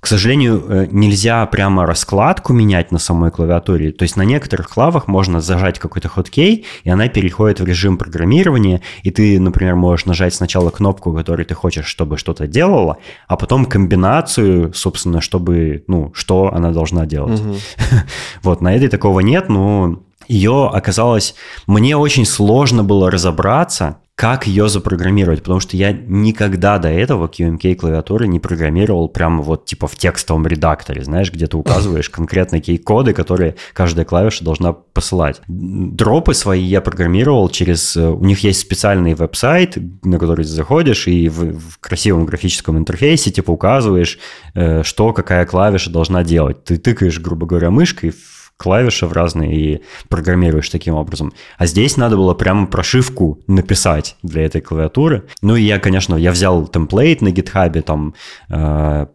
К сожалению, э, нельзя прямо раскладку менять на самой клавиатуре. То есть на некоторых клавах можно зажать какой-то хоткей, и она переходит в режим программирования, и ты, например, можешь нажать сначала кнопку, которую ты хочешь, чтобы что-то делало, а потом комбинацию, собственно, чтобы, ну, что она должна делать. Угу. [laughs] Вот, на этой такого нет, но ее оказалось... Мне очень сложно было разобраться, как ее запрограммировать, потому что я никогда до этого QMK клавиатуры не программировал прямо вот типа в текстовом редакторе, знаешь, где ты [laughs] указываешь конкретные кей-коды, которые каждая клавиша должна посылать. Дропы свои я программировал через... Э, у них есть специальный веб-сайт, на который ты заходишь и в, в красивом графическом интерфейсе типа указываешь, э, что какая клавиша должна делать. Ты тыкаешь, грубо говоря, мышкой клавиши в разные и программируешь таким образом. А здесь надо было прямо прошивку написать для этой клавиатуры. Ну и я, конечно, я взял темплейт на гитхабе, там э,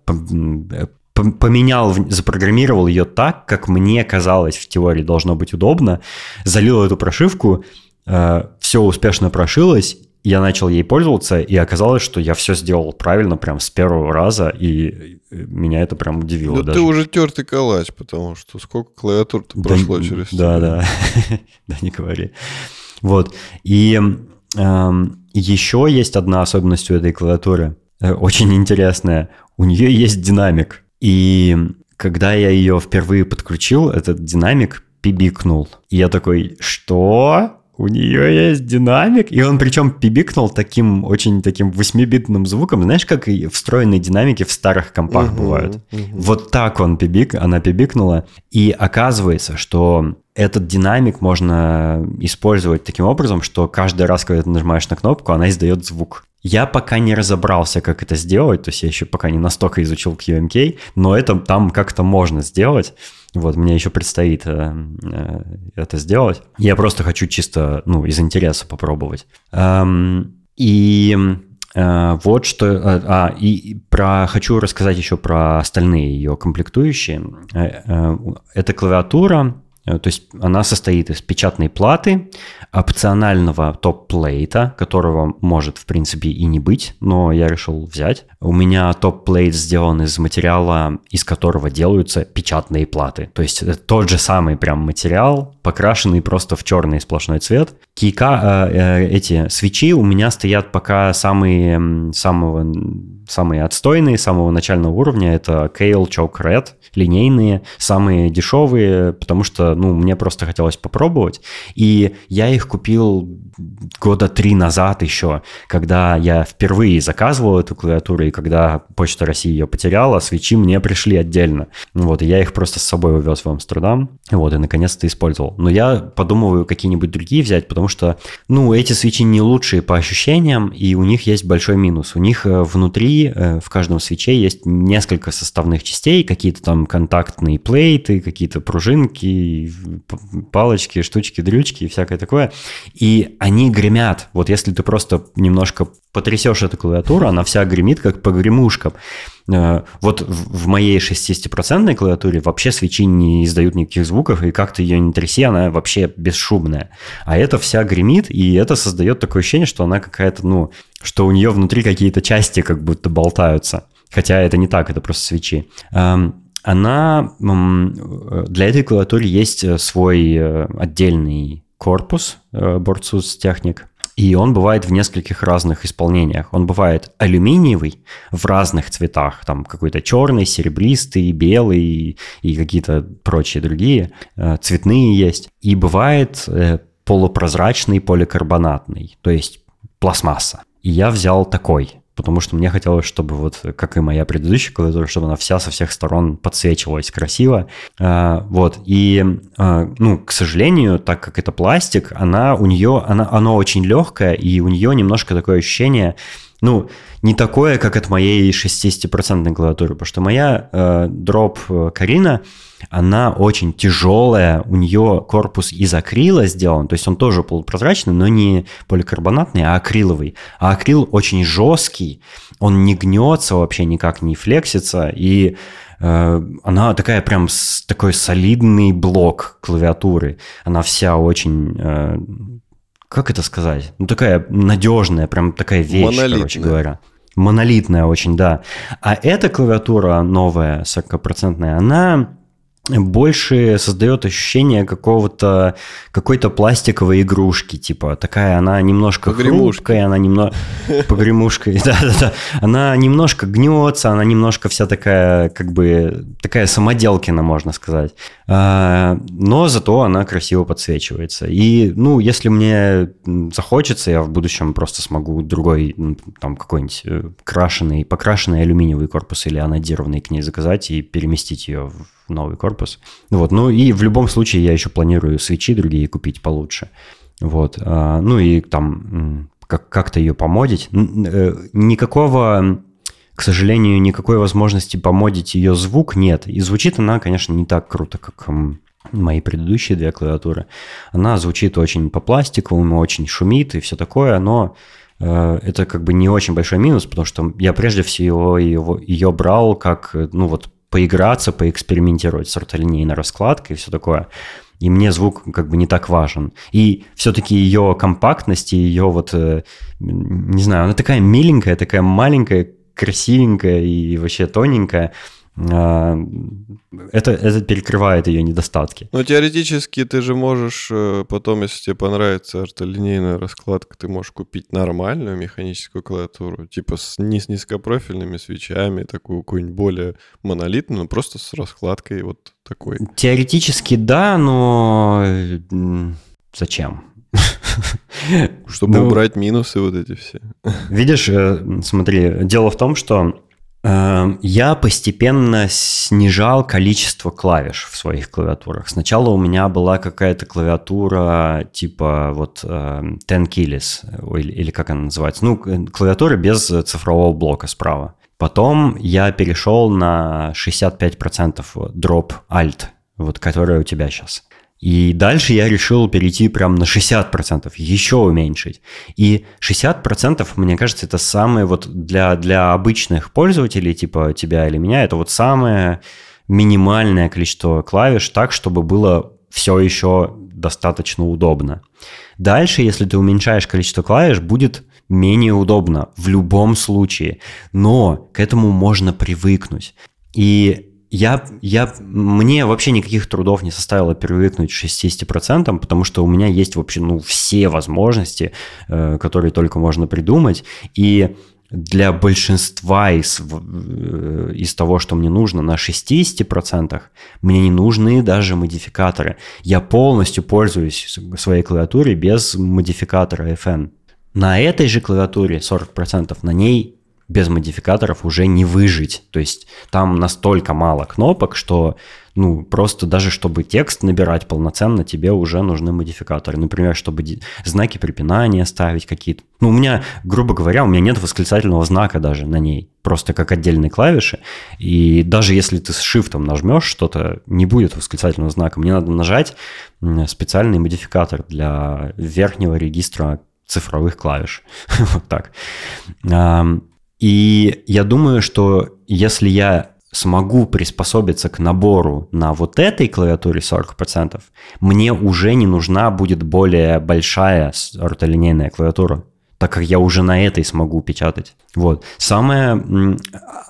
поменял, запрограммировал ее так, как мне казалось в теории должно быть удобно, залил эту прошивку, э, все успешно прошилось, я начал ей пользоваться, и оказалось, что я все сделал правильно прям с первого раза, и меня это прям удивило. Да даже. ты уже тертый калач, потому что сколько клавиатур-то да, прошло через Да, да, [laughs] да, не говори. Вот, и эм, еще есть одна особенность у этой клавиатуры, э, очень интересная. У нее есть динамик, и когда я ее впервые подключил, этот динамик пибикнул. И я такой, что? У нее есть динамик, и он причем пибикнул таким очень таким 8-битным звуком, знаешь, как и встроенные динамики в старых компах uh-huh, бывают. Uh-huh. Вот так он пибик, она пибикнула, и оказывается, что этот динамик можно использовать таким образом, что каждый раз, когда ты нажимаешь на кнопку, она издает звук. Я пока не разобрался, как это сделать, то есть я еще пока не настолько изучил QMK, но это там как-то можно сделать. Вот, мне еще предстоит э, э, это сделать. Я просто хочу чисто, ну, из интереса попробовать. Эм, и э, вот что... Э, а, и про, хочу рассказать еще про остальные ее комплектующие. Э, э, эта клавиатура то есть она состоит из печатной платы, опционального топ-плейта, которого может, в принципе, и не быть, но я решил взять. У меня топ-плейт сделан из материала, из которого делаются печатные платы. То есть это тот же самый прям материал, покрашенный просто в черный сплошной цвет. Кейка, э, э, эти свечи у меня стоят пока самые, самого, самые отстойные, самого начального уровня. Это Kale Choke Red, линейные, самые дешевые, потому что, ну, мне просто хотелось попробовать. И я их купил года три назад еще, когда я впервые заказывал эту клавиатуру, и когда Почта России ее потеряла, свечи мне пришли отдельно. Вот, и я их просто с собой увез в Амстердам, вот, и наконец-то использовал. Но я подумываю какие-нибудь другие взять, потому что, ну, эти свечи не лучшие по ощущениям, и у них есть большой минус. У них э, э, в каждом свече есть несколько составных частей, какие-то там контактные плейты, какие-то пружинки, палочки, штучки, дрючки и всякое такое. И они гремят. Вот если ты просто немножко потрясешь эту клавиатуру, она вся гремит, как погремушка. Э, вот в моей 60% клавиатуре вообще свечи не издают никаких звуков, и как то ее не тряси, она вообще бесшумная. А это вся гремит, и это создает такое ощущение, что она какая-то, ну, что у нее внутри какие-то части как будто болтаются. Хотя это не так, это просто свечи. Эм, она для этой клавиатуры есть э, свой э, отдельный корпус Bordsys техник, и он бывает в нескольких разных исполнениях. Он бывает алюминиевый в разных цветах, там какой-то черный, серебристый, белый и какие-то прочие другие. Э, цветные есть. И бывает э, полупрозрачный поликарбонатный, то есть пластмасса. И я взял такой. Потому что мне хотелось, чтобы вот, как и моя предыдущая клавиатура, чтобы она вся со всех сторон подсвечивалась красиво. А, вот, и, а, ну, к сожалению, так как это пластик, она у нее, она, она очень легкая, и у нее немножко такое ощущение, ну, не такое, как от моей 60% клавиатуры, потому что моя э, дроп э, Карина, она очень тяжелая, у нее корпус из акрила сделан, то есть он тоже полупрозрачный, но не поликарбонатный, а акриловый. А акрил очень жесткий, он не гнется вообще никак, не флексится, и э, она такая прям с, такой солидный блок клавиатуры. Она вся очень э, как это сказать? Ну, такая надежная, прям такая вещь, короче говоря. Монолитная очень, да. А эта клавиатура новая, 40%, она больше создает ощущение какого-то какой-то пластиковой игрушки, типа такая она немножко хрупкая, она немного [laughs] погремушкой, да, да, да, она немножко гнется, она немножко вся такая как бы такая самоделкина, можно сказать, а, но зато она красиво подсвечивается. И ну если мне захочется, я в будущем просто смогу другой там какой-нибудь э, крашеный, покрашенный алюминиевый корпус или анодированный к ней заказать и переместить ее в новый корпус. Вот, ну и в любом случае я еще планирую свечи другие купить получше. Вот, а, ну и там как- как-то ее помодить. Э, никакого, к сожалению, никакой возможности помодить ее звук нет. И звучит она, конечно, не так круто, как мои предыдущие две клавиатуры. Она звучит очень по-пластиковому, очень шумит и все такое, но э, это как бы не очень большой минус, потому что я прежде всего ее, ее брал как, ну вот, поиграться, поэкспериментировать с ортолинейной раскладкой и все такое. И мне звук как бы не так важен. И все-таки ее компактность и ее вот, э, не знаю, она такая миленькая, такая маленькая, красивенькая и вообще тоненькая. А, это, это перекрывает ее недостатки. Ну, теоретически ты же можешь э, потом, если тебе понравится ортолинейная раскладка, ты можешь купить нормальную механическую клавиатуру, типа с, не с низкопрофильными свечами, такую какую-нибудь более монолитную, просто с раскладкой вот такой. Теоретически да, но зачем? Чтобы ну, убрать минусы вот эти все. Видишь, э, смотри, дело в том, что я постепенно снижал количество клавиш в своих клавиатурах. Сначала у меня была какая-то клавиатура типа вот Ten Keyless, или как она называется, ну, клавиатура без цифрового блока справа. Потом я перешел на 65% Drop Alt, вот которая у тебя сейчас. И дальше я решил перейти прям на 60%, еще уменьшить. И 60%, мне кажется, это самое вот для, для обычных пользователей, типа тебя или меня, это вот самое минимальное количество клавиш так, чтобы было все еще достаточно удобно. Дальше, если ты уменьшаешь количество клавиш, будет менее удобно в любом случае. Но к этому можно привыкнуть. И я, я, мне вообще никаких трудов не составило привыкнуть к 60%, потому что у меня есть вообще ну, все возможности, э, которые только можно придумать. И для большинства из, э, из того, что мне нужно на 60%, мне не нужны даже модификаторы. Я полностью пользуюсь своей клавиатурой без модификатора FN. На этой же клавиатуре 40%, на ней без модификаторов уже не выжить. То есть там настолько мало кнопок, что ну, просто даже чтобы текст набирать полноценно, тебе уже нужны модификаторы. Например, чтобы знаки препинания ставить какие-то. Ну, у меня, грубо говоря, у меня нет восклицательного знака даже на ней, просто как отдельные клавиши. И даже если ты с шифтом нажмешь что-то, не будет восклицательного знака. Мне надо нажать специальный модификатор для верхнего регистра цифровых клавиш. [laughs] вот так. И я думаю, что если я смогу приспособиться к набору на вот этой клавиатуре 40%, мне уже не нужна будет более большая ортолинейная клавиатура, так как я уже на этой смогу печатать. Вот. Самое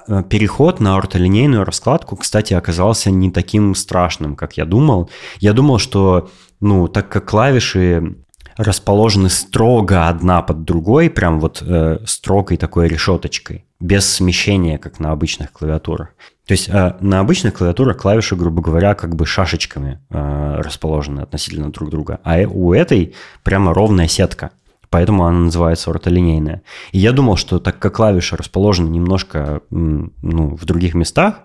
а, переход на ортолинейную раскладку, кстати, оказался не таким страшным, как я думал. Я думал, что, ну, так как клавиши расположены строго одна под другой, прям вот э, строгой такой решеточкой, без смещения, как на обычных клавиатурах. То есть э, на обычных клавиатурах клавиши, грубо говоря, как бы шашечками э, расположены относительно друг друга, а у этой прямо ровная сетка. поэтому она называется ортолинейная. И я думал, что так как клавиши расположены немножко ну, в других местах,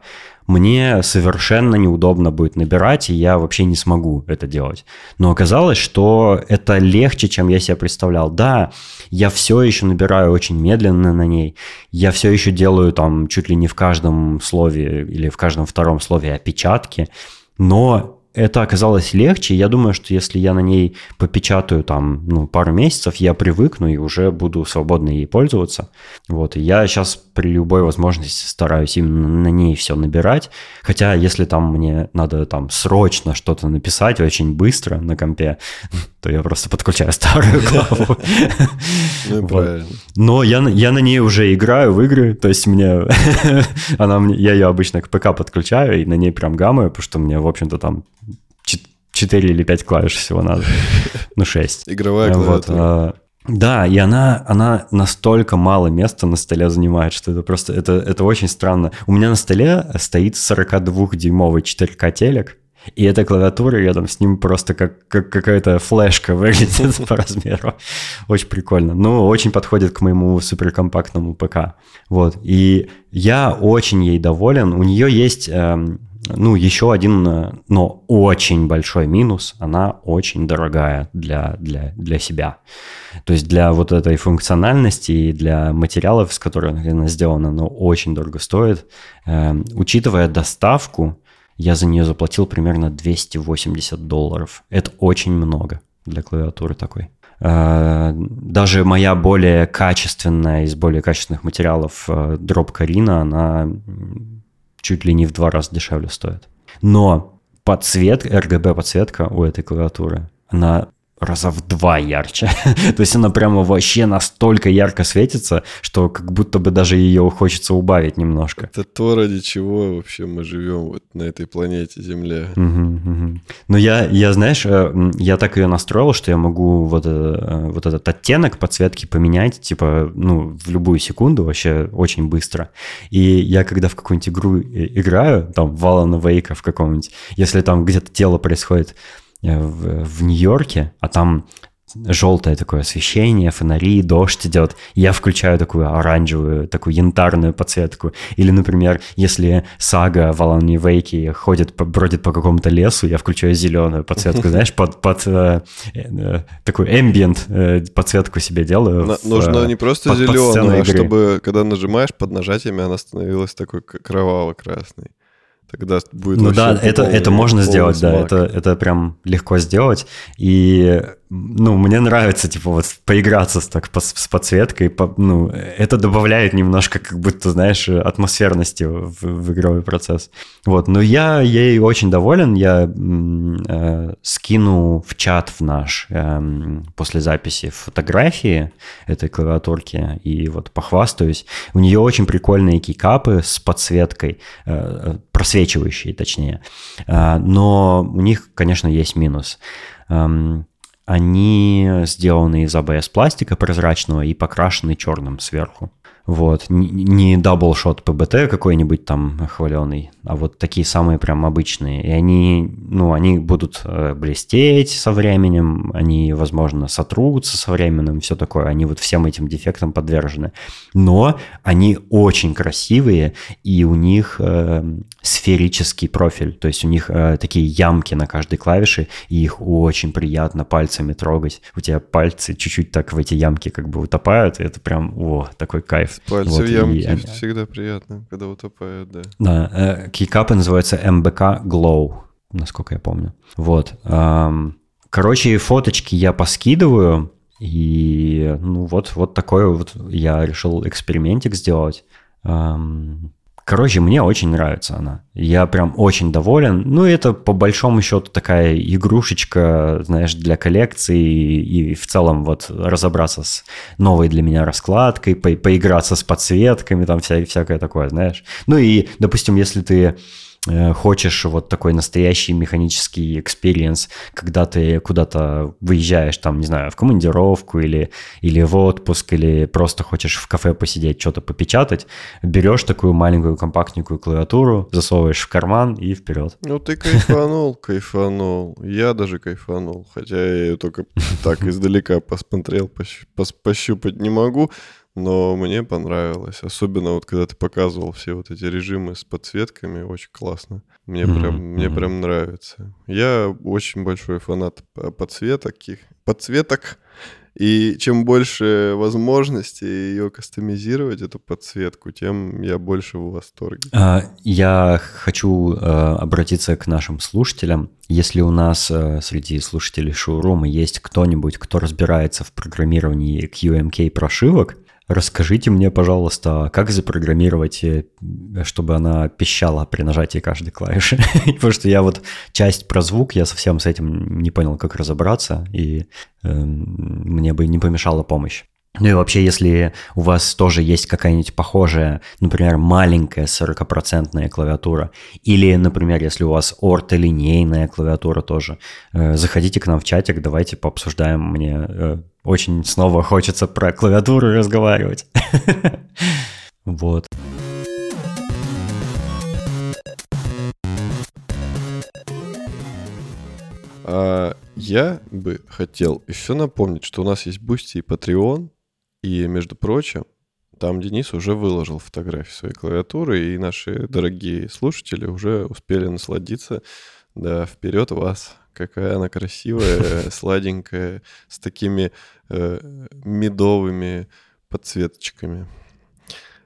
мне совершенно неудобно будет набирать, и я вообще не смогу это делать. Но оказалось, что это легче, чем я себе представлял. Да, я все еще набираю очень медленно на ней, я все еще делаю там чуть ли не в каждом слове или в каждом втором слове опечатки, но это оказалось легче. Я думаю, что если я на ней попечатаю там ну, пару месяцев, я привыкну и уже буду свободно ей пользоваться. Вот, и я сейчас при любой возможности стараюсь именно на ней все набирать. Хотя, если там мне надо там срочно что-то написать очень быстро на компе, [laughs] то я просто подключаю старую [laughs] клаву. Ну. Но я, я на ней уже играю в игры, то есть мне [laughs] она мне, я ее обычно к ПК подключаю и на ней прям гамаю, потому что мне, в общем-то, там 4 или 5 клавиш всего надо. [laughs] Ну, 6. Игровая клавиатура. А, да, и она, она настолько мало места на столе занимает, что это просто, это, это очень странно. У меня на столе стоит 42-дюймовый 4К телек, и эта клавиатура рядом с ним просто как, как какая-то флешка [laughs] выглядит по размеру. Очень прикольно. Ну, очень подходит к моему суперкомпактному ПК. Вот. И я очень ей доволен. У нее есть эм, ну, еще один, э, но очень большой минус, она очень дорогая для, для, для себя. То есть для вот этой функциональности и для материалов, с которыми она сделана, она очень дорого стоит. Э, учитывая доставку, я за нее заплатил примерно 280 долларов. Это очень много для клавиатуры такой. Э, даже моя более качественная из более качественных материалов э, дроп Карина, она чуть ли не в два раза дешевле стоит. Но подсветка, RGB подсветка у этой клавиатуры, она раза в два ярче. [laughs] То есть она прямо вообще настолько ярко светится, что как будто бы даже ее хочется убавить немножко. Это то, ради чего вообще мы живем вот на этой планете Земля. Угу, угу. Но я, я, знаешь, э, я так ее настроил, что я могу вот, э, вот этот оттенок подсветки поменять, типа, ну, в любую секунду вообще очень быстро. И я когда в какую-нибудь игру играю, там, в Alan Wake в каком-нибудь, если там где-то тело происходит Э, в, в Нью-Йорке, а там желтое такое освещение, фонари, дождь идет. Я включаю такую оранжевую, такую янтарную подсветку. Или, например, если сага в Алане Вейке ходит, бродит по какому-то лесу, я включаю зеленую подсветку, [laughs] знаешь, под, под э, э, такую ambient э, подсветку себе делаю. На, в, нужно не просто под, зеленую, а чтобы, когда нажимаешь, под нажатиями она становилась такой кроваво-красной. Тогда будет Ну да, это, это можно сделать, да, это, это прям легко сделать. И ну, мне нравится, типа, вот поиграться так, с подсветкой, по, ну, это добавляет немножко, как будто, знаешь, атмосферности в, в игровой процесс. Вот, но я ей очень доволен, я э, скину в чат в наш э, после записи фотографии этой клавиатурки и вот похвастаюсь. У нее очень прикольные keycap ы с подсветкой, э, просвечивающие, точнее, э, но у них, конечно, есть минус. Эм, они сделаны из ABS пластика прозрачного и покрашены черным сверху. Вот, не double-shot PBT какой-нибудь там хваленый, а вот такие самые прям обычные. И они, ну, они будут э, блестеть со временем, они, возможно, сотрутся со временем, все такое. Они вот всем этим дефектам подвержены. Но они очень красивые, и у них э, сферический профиль, то есть у них э, такие ямки на каждой клавише, и их очень приятно пальцами трогать. У тебя пальцы чуть-чуть так в эти ямки как бы утопают, и это прям, о, такой кайф. Пальцы вот, в ямке и... всегда приятно, когда утопают, да. Да, э, кейкапы называются MBK Glow, насколько я помню. Вот. Эм, короче, фоточки я поскидываю, и ну вот, вот такой вот я решил экспериментик сделать. Эм, Короче, мне очень нравится она. Я прям очень доволен. Ну, это по большому счету такая игрушечка, знаешь, для коллекции и, в целом вот разобраться с новой для меня раскладкой, по поиграться с подсветками, там вся, всякое такое, знаешь. Ну и, допустим, если ты хочешь вот такой настоящий механический experience, когда ты куда-то выезжаешь, там, не знаю, в командировку или, или в отпуск, или просто хочешь в кафе посидеть, что-то попечатать, берешь такую маленькую компактненькую клавиатуру, засовываешь в карман и вперед. Ну ты кайфанул, кайфанул. Я даже кайфанул, хотя я ее только так издалека посмотрел, пощупать не могу. Но мне понравилось. Особенно вот когда ты показывал все вот эти режимы с подсветками, очень классно. Мне mm-hmm. прям, мне прям нравится. Я очень большой фанат подсветок, подсветок. И чем больше возможностей ее кастомизировать, эту подсветку, тем я больше в восторге. А, я хочу а, обратиться к нашим слушателям. Если у нас а, среди слушателей шоурума есть кто-нибудь, кто разбирается в программировании QMK прошивок, Расскажите мне, пожалуйста, как запрограммировать, э, чтобы она пищала при нажатии каждой клавиши? [laughs] Потому что я вот часть про звук, я совсем с этим не понял, как разобраться, и э, мне бы не помешала помощь. Ну и вообще, если у вас тоже есть какая-нибудь похожая, например, маленькая 40% клавиатура, или, например, если у вас ортолинейная клавиатура тоже, э, заходите к нам в чатик, давайте пообсуждаем. Мне э, очень снова хочется про клавиатуру разговаривать. [laughs] Вот. А я бы хотел еще напомнить, что у нас есть Boosty и Patreon, и, между прочим, там Денис уже выложил фотографии своей клавиатуры, и наши дорогие слушатели уже успели насладиться. Да, вперед вас! Какая она красивая, [laughs] сладенькая, с такими э, медовыми подсветочками.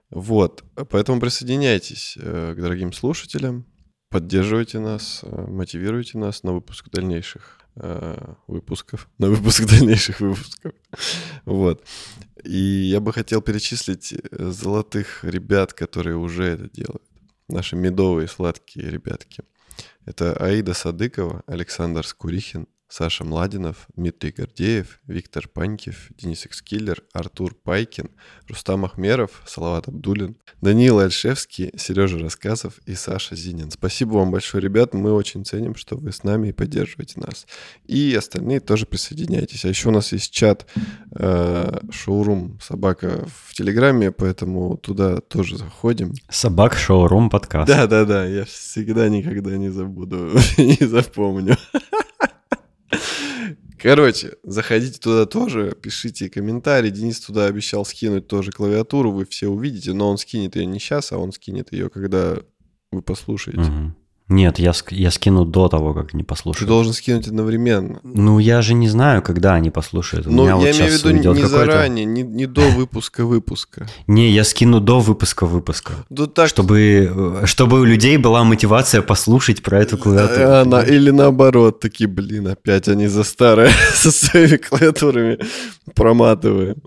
Вот, поэтому присоединяйтесь э, к дорогим слушателям, поддерживайте нас, э, мотивируйте нас на выпуск дальнейших выпусков, [laughs] на выпуск дальнейших выпусков. Вот. И я бы хотел перечислить э, золотых ребят, которые уже это делают. Наши медовые сладкие ребятки. Это Аида Садыкова, Александр Скурихин, Саша Младинов, Дмитрий Гордеев, Виктор Панькев, Денис Экскиллер, Артур Пайкин, Рустам Ахмеров, Салават Абдулин, Даниил Альшевский, Сережа Рассказов и Саша Зинин. Спасибо вам большое, ребят. Мы очень ценим, что вы с нами и поддерживаете нас. И остальные тоже присоединяйтесь. А еще у нас есть чат э, шоурум собака в Телеграме, поэтому туда тоже заходим. Собак шоурум подкаст. Да, да, да. Я всегда никогда не забуду, [laughs] не запомню. Короче, заходите туда тоже, пишите комментарии. Денис туда обещал скинуть тоже клавиатуру, вы все увидите, но он скинет ее не сейчас, а он скинет ее, когда вы послушаете. Угу. Нет, я, я скину до того, как они послушают. Ты должен скинуть одновременно. Ну, я же не знаю, когда они послушают. Ну, я вот имею в виду не заранее, не, не до выпуска выпуска. Не, я скину до выпуска выпуска. Да так... чтобы, чтобы у людей была мотивация послушать про эту клавиатуру. Она, или наоборот, такие, блин, опять они за старые [laughs] со своими клавиатурами проматываем. [laughs]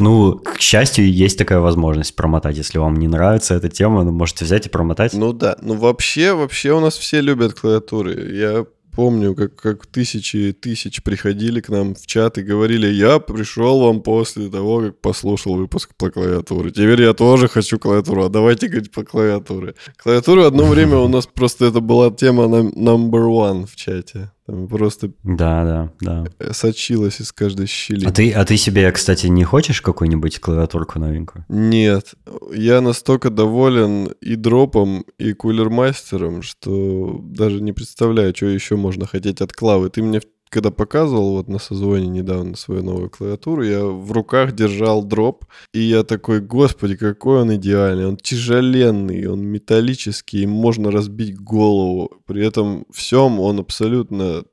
Ну, к счастью, есть такая возможность промотать. Если вам не нравится эта тема, вы можете взять и промотать. Ну да, ну вообще, вообще у нас все любят клавиатуры. Я помню, как, как тысячи тысяч приходили к нам в чат и говорили, я пришел вам после того, как послушал выпуск по клавиатуре. Теперь я тоже хочу клавиатуру, а давайте говорить по клавиатуре. Клавиатура одно время у нас просто это была тема number one в чате. Там просто да, да, да. Э, сочилась из каждой щели. А ты, а ты себе, кстати, не хочешь какую-нибудь клавиатурку новенькую? Нет. Я настолько доволен и дропом, и кулермастером, что даже не представляю, что еще можно хотеть от клавы. Ты мне когда показывал вот на созвоне недавно свою новую клавиатуру, я в руках держал дроп, и я такой, господи, какой он идеальный. Он тяжеленный, он металлический, им можно разбить голову. При этом всем он абсолютно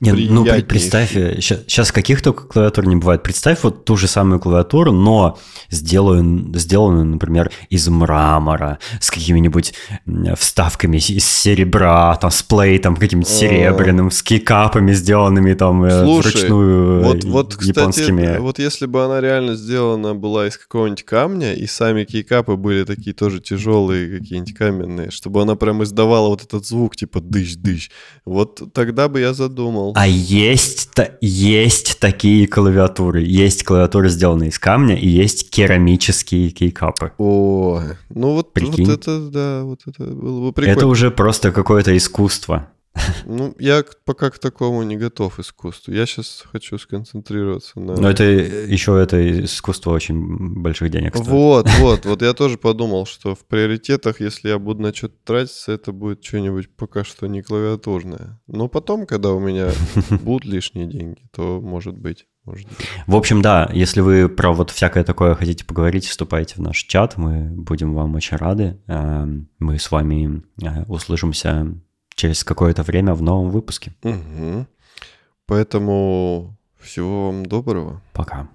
не, ну представь, сейчас э, каких только клавиатур не бывает. Представь вот ту же самую клавиатуру, но сделанную, сделанную например, из мрамора, с какими-нибудь вставками из серебра, там, с плейтом каким-нибудь серебряным, с кейкапами сделанными там э, Слушай, вручную вот, э, вот, японскими. Кстати, вот если бы она реально сделана была из какого-нибудь камня, и сами кейкапы были такие тоже тяжелые, какие-нибудь каменные, чтобы она прям издавала вот этот звук, типа дыщ-дыщ, вот тогда бы я задумал а есть есть такие клавиатуры. Есть клавиатуры, сделанные из камня, и есть керамические кейкапы. О, ну вот, вот это, да, вот это было бы прикольно. Это уже просто какое-то искусство. Ну, я пока к такому не готов искусству. Я сейчас хочу сконцентрироваться на... Но это еще это искусство очень больших денег стоит. Вот, вот, вот я тоже подумал, что в приоритетах, если я буду на что-то тратиться, это будет что-нибудь пока что не клавиатурное. Но потом, когда у меня [laughs] будут лишние деньги, то может быть. Может быть. В общем, да, если вы про вот всякое такое хотите поговорить, вступайте в наш чат, мы будем вам очень рады. Эм, мы с вами э, услышимся через какое-то время в новом выпуске. Угу. Поэтому всего вам доброго. Пока.